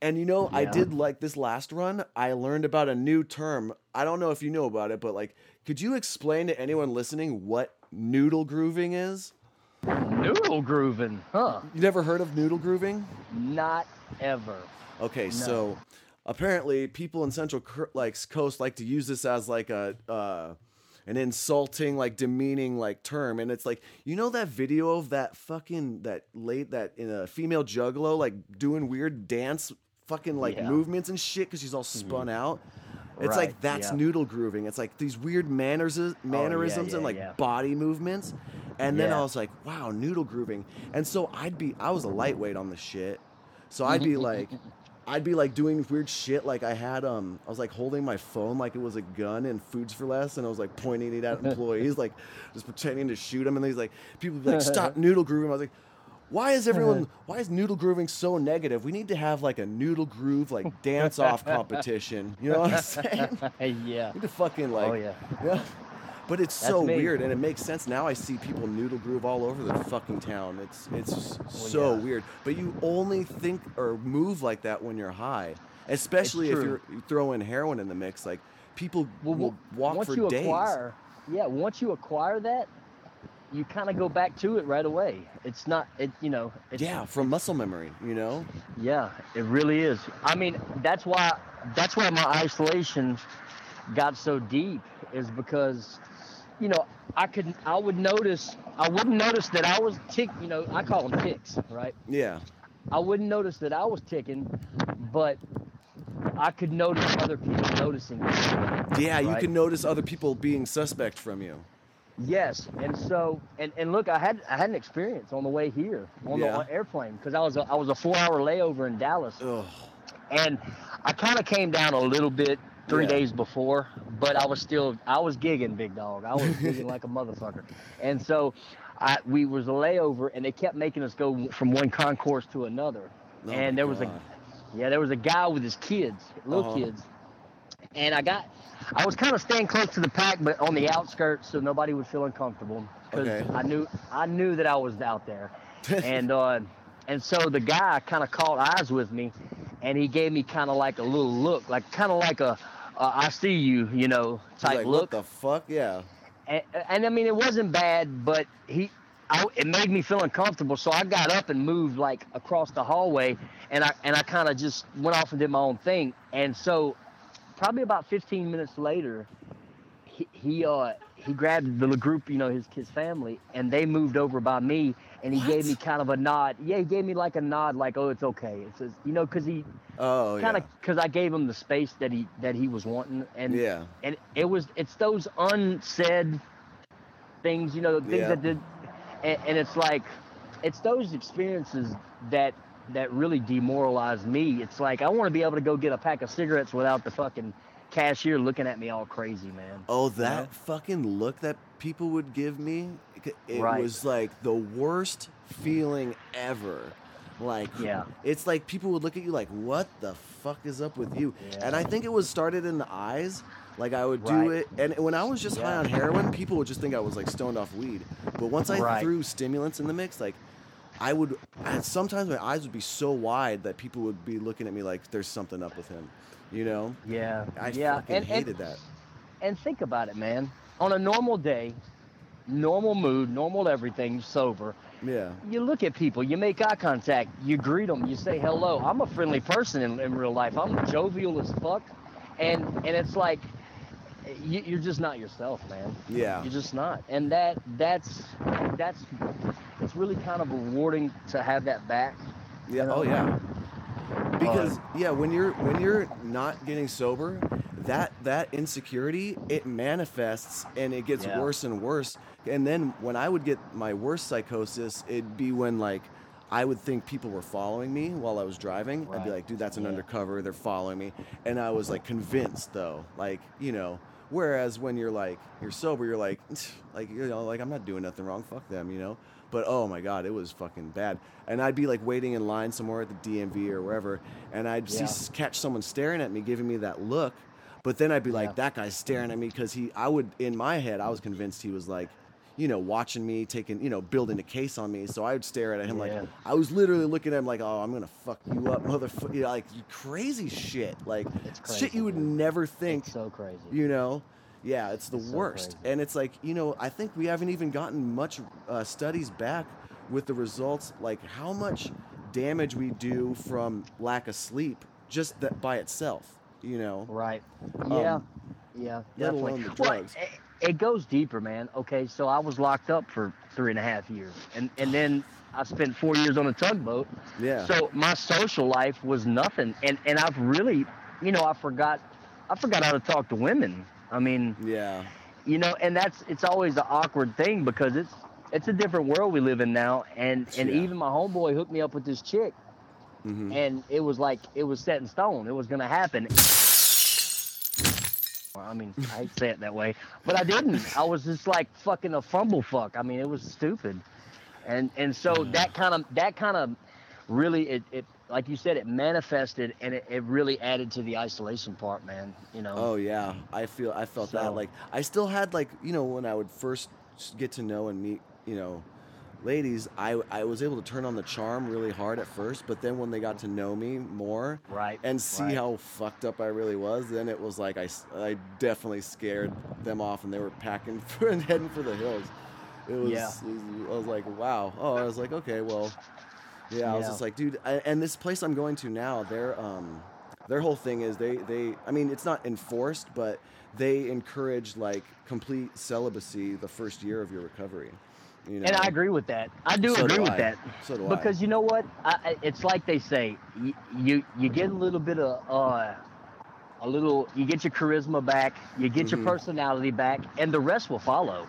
And you know, I did like this last run. I learned about a new term. I don't know if you know about it, but like, could you explain to anyone listening what noodle grooving is? Noodle grooving, huh? You never heard of noodle grooving? Not ever. Okay, so apparently people in Central like Coast like to use this as like a uh, an insulting, like demeaning, like term, and it's like you know that video of that fucking that late that in a female juggalo like doing weird dance fucking like Yeah. Mm-hmm. movements and shit because she's all spun out. It's Right, like that's yeah. Oh, noodle grooving. It's like these weird manners, mannerisms and yeah, like yeah. body movements. And then I was like, wow, noodle grooving. And so I'd be, I was a lightweight on the shit. So I'd be like, I'd be like doing weird shit. Like I had, um, I was like holding my phone like it was a gun in Foods for Less, and I was like pointing it at employees, like just pretending to shoot them. And these like people would be like, stop noodle grooving. I was like, why is everyone, why is noodle grooving so negative? We need to have like a noodle groove like dance off competition. You know what I'm saying? yeah. We need to fucking like, Oh yeah. yeah. But it's That's so me. weird, and it makes sense now. I see people noodle groove all over the fucking town. It's it's so yeah. weird. But you only think or move like that when you're high, especially if you're throwing heroin in the mix. Like people Well, will walk once for you days. acquire, yeah, once you acquire that, you kind of go back to it right away. It's not, it, you know, it's, yeah, from muscle memory. You know. Yeah, it really is. I mean, that's why that's why my isolation got so deep is because you know, I could, I would notice, I wouldn't notice that I was tick, you know, I call them ticks, right? Yeah. I wouldn't notice that I was ticking, but I could notice other people noticing. me. Yeah, you can notice other people being suspect from you. Yes, and so and, and look, I had I had an experience on the way here on Yeah. the airplane because I was a, I was a four hour layover in Dallas, Ugh. and I kind of came down a little bit three Yeah. days before, but I was still I was gigging, big dog. I was gigging like a motherfucker, and so I we was a layover, and they kept making us go from one concourse to another, Oh and there was God. a yeah there was a guy with his kids, little Uh-huh. kids, and I got I was kind of staying close to the pack, but on the outskirts, so nobody would feel uncomfortable because Okay. I knew I knew that I was out there, and uh, and so the guy kind of caught eyes with me, and he gave me kind of like a little look, like kind of like a uh, I see you, you know, type like, look, what the fuck? Yeah. and, and I mean it wasn't bad, but he. I, it made me feel uncomfortable, so I got up and moved like across the hallway, and I and I kind of just went off and did my own thing. And so, probably about 15 minutes later, he, he uh he grabbed the group, you know, his his family, and they moved over by me, and he gave me kind of a nod. Yeah, he gave me like a nod, like, oh, it's okay. It's just, you know, because he Oh, kind of yeah. because I gave him the space that he that he was wanting, and Yeah. and it was it's those unsaid things, you know, things Yeah. that did, and, and it's like it's those experiences that that really demoralize me. It's like I want to be able to go get a pack of cigarettes without the fucking cashier looking at me all crazy, man. Oh, that fucking look that people would give me, it- Right. was like the worst feeling ever. Like, Yeah. it's like people would look at you like, "What the fuck is up with you?" And I think it was started in the eyes. Like I would do Right. it, and when I was just high on heroin, people would just think I was like stoned off weed. But once I Right. threw stimulants in the mix, like I would, sometimes my eyes would be so wide that people would be looking at me like there's something up with him, you know? Yeah, I yeah, fucking and, hated and, that. and think about it, man. On a normal day, normal mood, normal everything, sober. Yeah. you look at people, you make eye contact, you greet them, you say hello. I'm a friendly person in, in real life. I'm jovial as fuck, and and it's like you, you're just not yourself, man. Yeah. You're just not, and that that's that's it's really kind of rewarding to have that back. Yeah. you know? Oh yeah. Because yeah, when you're when you're not getting sober, that that insecurity it manifests and it gets Yeah. worse and worse. And then when I would get my worst psychosis, it'd be when like I would think people were following me while I was driving. I'd be like, dude, that's an Yeah. undercover. They're following me. And I was like convinced though, like you know. Whereas when you're like you're sober, you're like, like you know, like I'm not doing nothing wrong. Fuck them, you know. But oh my god, it was fucking bad. And I'd be like waiting in line somewhere at the DMV or wherever, and I'd see Yeah. s catch someone staring at me, giving me that look. But then I'd be like, Yeah. that guy's staring at me because he. I would in my head, I was convinced he was like, you know, watching me, taking, you know, building a case on me. So I would stare at him Yeah. like I was literally looking at him like, oh, I'm gonna fuck you up, motherfucker. You know, like crazy shit, like It's shit you would dude. never think It's so crazy. you know yeah it's the so worst crazy. and it's like you know i think we haven't even gotten much uh, studies back with the results like how much damage we do from lack of sleep just that by itself you know Right. Yeah. Um, yeah. let Definitely. alone the Well, drugs. it, it goes deeper, man. Okay, so I was locked up for three and a half years, and and then I spent four years on a tugboat. yeah So my social life was nothing, and and I've really, you know, I forgot, I forgot how to talk to women. I mean, yeah you know, and that's it's always an awkward thing because it's it's a different world we live in now, and and Yeah. even my homeboy hooked me up with this chick, hmm and it was like it was set in stone. It was gonna happen. I mean, I hate to say it that way, but I didn't. I was just like fucking a fumble fuck. I mean, it was stupid, and and so that kind of that kind of really it, it like you said it manifested and it, it really added to the isolation part, man. You know. oh yeah i feel i felt that like i still had like you know when i would first get to know and meet you know ladies i i was able to turn on the charm really hard at first but then when they got to know me more Right. and see right. how fucked up I really was, then it was like I I definitely scared them off and they were packing for and heading for the hills. It was, Yeah. it was- I was like, wow. Oh, I was like, okay, well, yeah. I was just like, dude. I, and this place I'm going to now, their um, their whole thing is they they. I mean, it's not enforced, but they encourage like complete celibacy the first year of your recovery. You know? And I agree with that. I do So agree do with I. that. So do I. because you know what? I, it's like they say, you, you you get a little bit of uh, a little. You get your charisma back, you get Mhm. your personality back, and the rest will follow.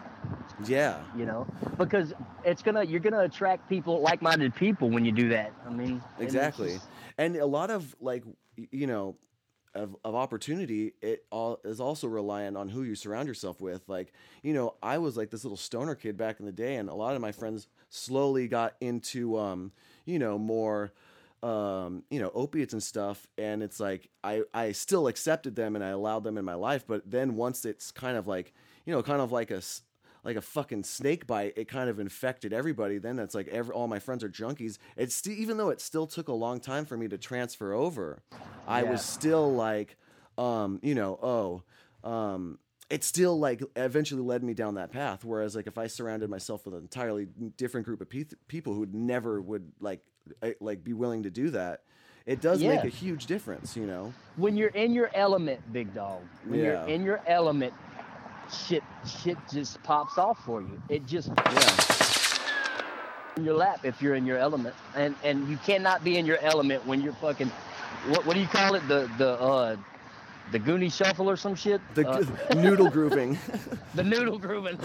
Yeah. You know, because it's gonna you're gonna attract people, like-minded people, when you do that. I mean, Exactly. just- And a lot of like you know of, of opportunity it all is also reliant on who you surround yourself with like you know i was like this little stoner kid back in the day and a lot of my friends slowly got into um you know more um you know opiates and stuff and it's like i i still accepted them and i allowed them in my life but then once it's kind of like you know kind of like a like a fucking snake bite it kind of infected everybody then it's like every all my friends are junkies it's st- even though it still took a long time for me to transfer over i Yeah. was still like um you know oh um it still like eventually led me down that path whereas like if i surrounded myself with an entirely different group of pe- people who would never would like eh, like be willing to do that it does make a huge difference you know when you're in your element, big dog. When Yeah. you're in your element, shit shit just pops off for you. It just yeah in your lap if you're in your element, and and you cannot be in your element when you're fucking. What, what do you call it? The the uh, the Goonie shuffle or some shit. the Uh, noodle grooving the noodle grooving.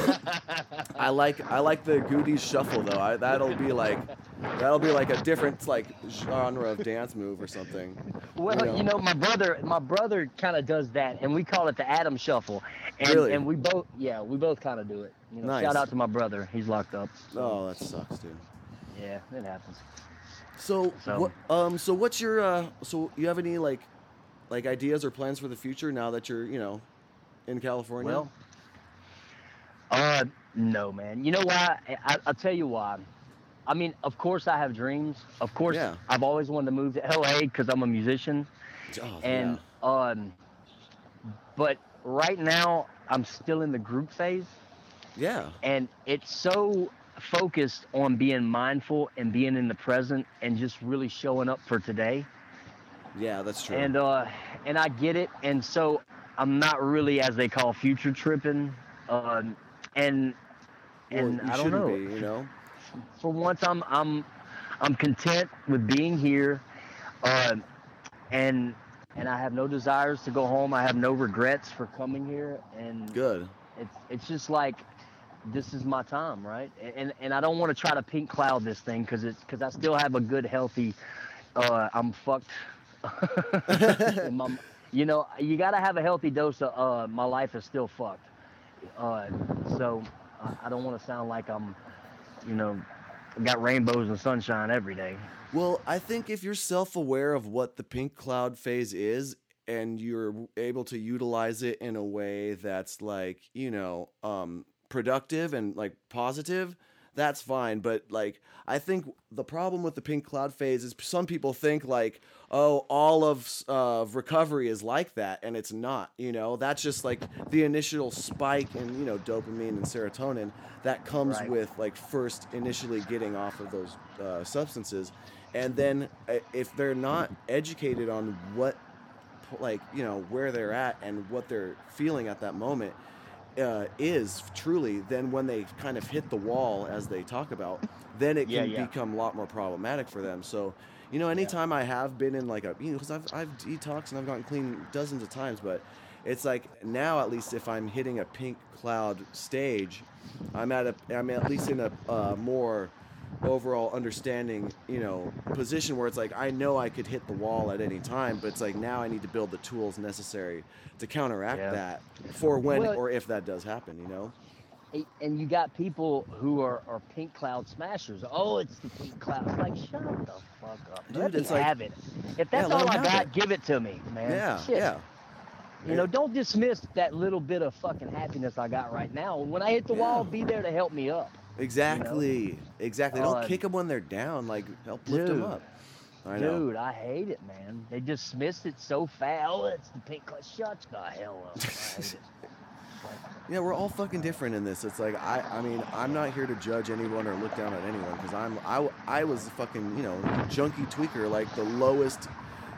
I like I like the Goodies shuffle though. I, that'll be like that'll be like a different like genre of dance move or something. well, you know. you know, my brother my brother kind of does that, and we call it the Adam shuffle. And, Really? and we both yeah we both kind of do it. You know, Nice. shout out to my brother. He's locked up. so, Oh, that sucks, dude. yeah, it happens. So, So- what um so what's your uh so you have any like like ideas or plans for the future now that you're, you know, in California? Well, uh, no, man. You know why? I, I, I'll tell you why. I mean, of course, I have dreams. Of course, Yeah. I've always wanted to move to LA because I'm a musician. Oh, And um, but right now, I'm still in the group phase, yeah. and it's so focused on being mindful and being in the present and just really showing up for today. Yeah, that's true. And uh, and I get it, and so I'm not really, as they call, future tripping. Um, and Well, and you I don't know. be, you know. For once, I'm I'm I'm content with being here, um, and and I have no desires to go home. I have no regrets for coming here, and Good. it's it's just like this is my time, right? And and I don't want to try to pink cloud this thing because it's because I still have a good healthy. Uh, I'm fucked. my- you know, you got to have a healthy dose of uh, my life is still fucked. Uh, so I, I don't want to sound like I'm, you know, got rainbows and sunshine every day. Well, I think if you're self aware of what the pink cloud phase is and you're able to utilize it in a way that's like, you know, um, productive and like positive, that's fine. But like, I think the problem with the pink cloud phase is some people think like, oh, all of uh, recovery is like that, and it's not. You know, that's just like the initial spike in you know dopamine and serotonin that comes Right. with like first initially getting off of those uh, substances, and then if they're not educated on what like you know where they're at and what they're feeling at that moment uh, is truly then when they kind of hit the wall as they talk about then it Yeah, can yeah. become a lot more problematic for them so you know anytime i have been in like a you know because I've, I've detoxed and i've gotten clean dozens of times but it's like now at least if i'm hitting a pink cloud stage i'm at a i'm at least in a uh, more overall understanding, you know, position where it's like I know I could hit the wall at any time, but it's like now I need to build the tools necessary to counteract Yeah. that for when Well- or if that does happen, you know? And- And you got people who are, are pink cloud smashers. Oh, it's the pink cloud. It's like, shut the fuck up. Dude, let me it's like- have it. If that's Yeah, let all 'em I have got, it. give it to me, man. Yeah, Shit. yeah. You know, don't dismiss that little bit of fucking happiness I got right now. When I hit the wall, be there to help me up. Exactly. Exactly. Don't Uh, kick them when they're down. Like help lift them up. I know. Dude, I hate it, man. They dismiss it so fast. Oh, it's the pink cloud. Shut the hell up. I hate it. Yeah, we're all fucking different in this. It's like I, I mean, I'm not here to judge anyone or look down at anyone because I'm, I, I was fucking, you know, junkie tweaker, like the lowest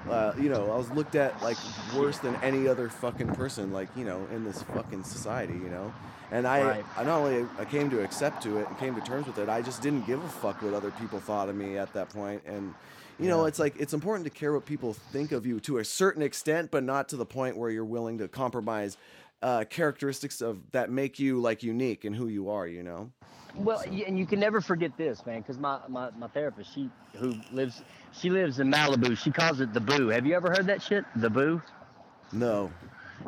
Uh, you know, I was looked at like worse than any other fucking person, like you know, in this fucking society, you know. And I, Right. I not only I came to accept to it and came to terms with it, I just didn't give a fuck what other people thought of me at that point. And you know, it's like it's important to care what people think of you to a certain extent, but not to the point where you're willing to compromise uh, characteristics of that make you like unique and who you are. You know. Well, y- and you can never forget this, man, because my, my, my therapist, she who lives, she lives in Malibu. She calls it the Boo. Have you ever heard that shit? The Boo. No.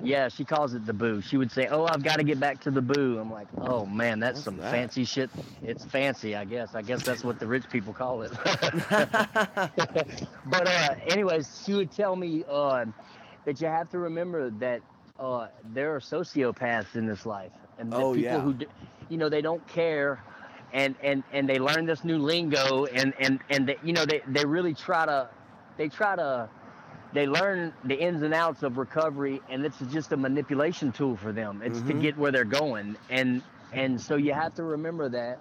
Yeah, she calls it the Boo. She would say, "Oh, I've got to get back to the Boo." I'm like, "Oh man, that's What's some that? fancy shit." It's fancy, I guess. I guess that's what the rich people call it. but uh, anyways, she would tell me uh, that you have to remember that uh, there are sociopaths in this life, and that Oh, people yeah. who, you know, they don't care, and and and they learn this new lingo, and and and they, you know, they they really try to, they try to. They learn the ins and outs of recovery, and it's just a manipulation tool for them. It's to Mhm. get where they're going, and and so you have to remember that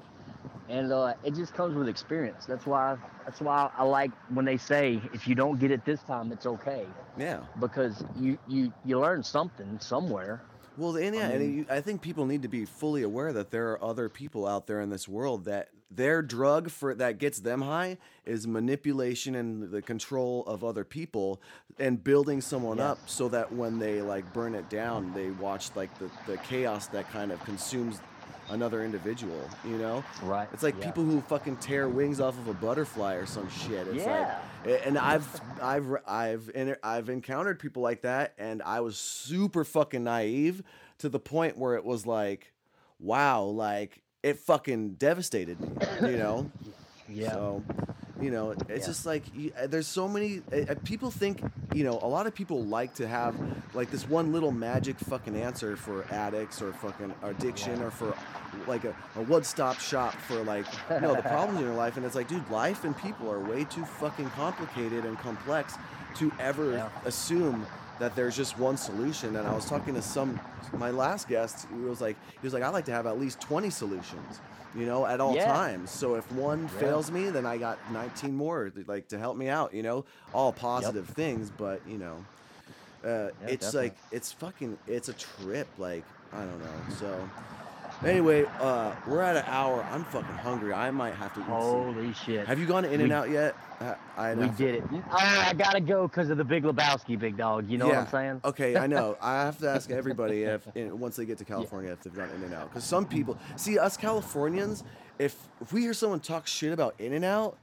and uh, it just comes with experience. That's why that's why I like when they say if you don't get it this time, it's okay Yeah. because you you you learn something somewhere. Well, and yeah, and mean- you, I think people need to be fully aware that there are other people out there in this world that their drug for that gets them high is manipulation and the control of other people and building someone up so that when they like burn it down, they watch like the, the chaos that kind of consumes another individual. You know, Right. it's like Yeah. people who fucking tear wings off of a butterfly or some shit. It's Yeah. like, and I've I've I've I've encountered people like that, and I was super fucking naive to the point where it was like, wow, like it fucking devastated me, you know. Yeah. So, you know, it's Yeah. just like you, uh, there's so many uh, uh, people think, you know, a lot of people like to have like this one little magic fucking answer for addicts or fucking addiction or for like a, a one-stop shop for like you know the problems in your life and it's like dude life and people are way too fucking complicated and complex to ever Yeah. assume that there's just one solution and i was talking to some my last guest he was like he was like i like to have at least 20 solutions you know at all Yeah. times so if one Yeah. fails me then i got 19 more like to help me out you know all positive things but you know uh, Yeah, it's definitely. like it's fucking it's a trip like i don't know so anyway uh we're at an hour i'm fucking hungry i might have to eat some. Holy shit. have you gone to In-N-Out yet Uh, I we did it. Oh, I gotta go because of the Big Lebowski, big dog. You know what I'm saying? Okay, I know. I have to ask everybody if in, once they get to California if they've gone In-N-Out because some people see us Californians. If if we hear someone talk shit about In-N-Out,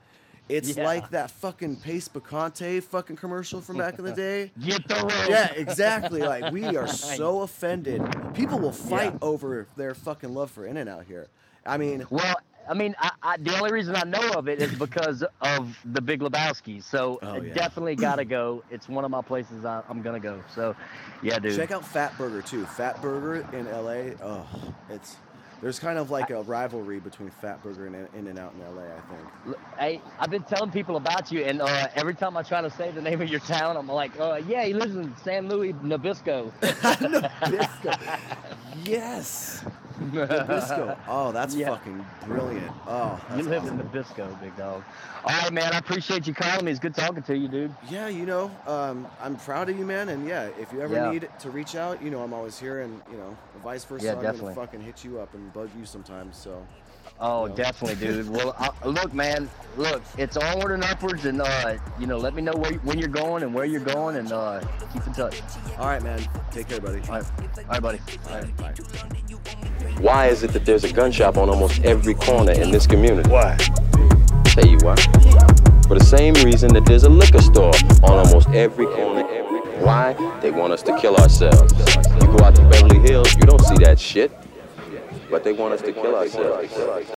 it's Yeah. like that fucking Pace Picante fucking commercial from back in the day. Get the rope. Yeah, exactly. Like we are so offended. People will fight Yeah. over their fucking love for In-N-Out here. I mean, Well, I mean, I, I, the only reason I know of it is because of the Big Lebowski. So Oh, yeah. definitely gotta go. It's one of my places I, I'm gonna go. So, yeah, dude. check out Fatburger too. Fatburger in LA. Oh, it's there's kind of like a rivalry between Fatburger and In-N-Out in LA. I think. Hey, I've been telling people about you, and uh, every time I try to say the name of your town, I'm like, uh, yeah, he lives in San Luis Nabisco. Nabisco. yes. Nabisco. Oh, that's Yeah. fucking brilliant. Oh, you live awesome. in Nabisco, big dog. All right, man. I appreciate you calling me. It's good talking to you, dude. Yeah, you know, um, I'm proud of you, man. And yeah, if you ever Yeah. need to reach out, you know, I'm always here, and you know, vice versa. Yeah, I'm definitely. gonna fucking hit you up and bug you sometimes. So. Oh, No. definitely, dude. Well, uh, look, man. Look, it's onward and upwards, and uh, you know, let me know where, when you're going and where you're going, and uh, keep in touch. All right, man. Take care, buddy. All right, all right, buddy. All right, bye. Why is it that there's a gun shop on almost every corner in this community? Why? Tell you why. For the same reason that there's a liquor store on almost every corner. Why? They want us to kill ourselves. You go out to Beverly Hills, you don't see that shit. But they want us to kill ourselves.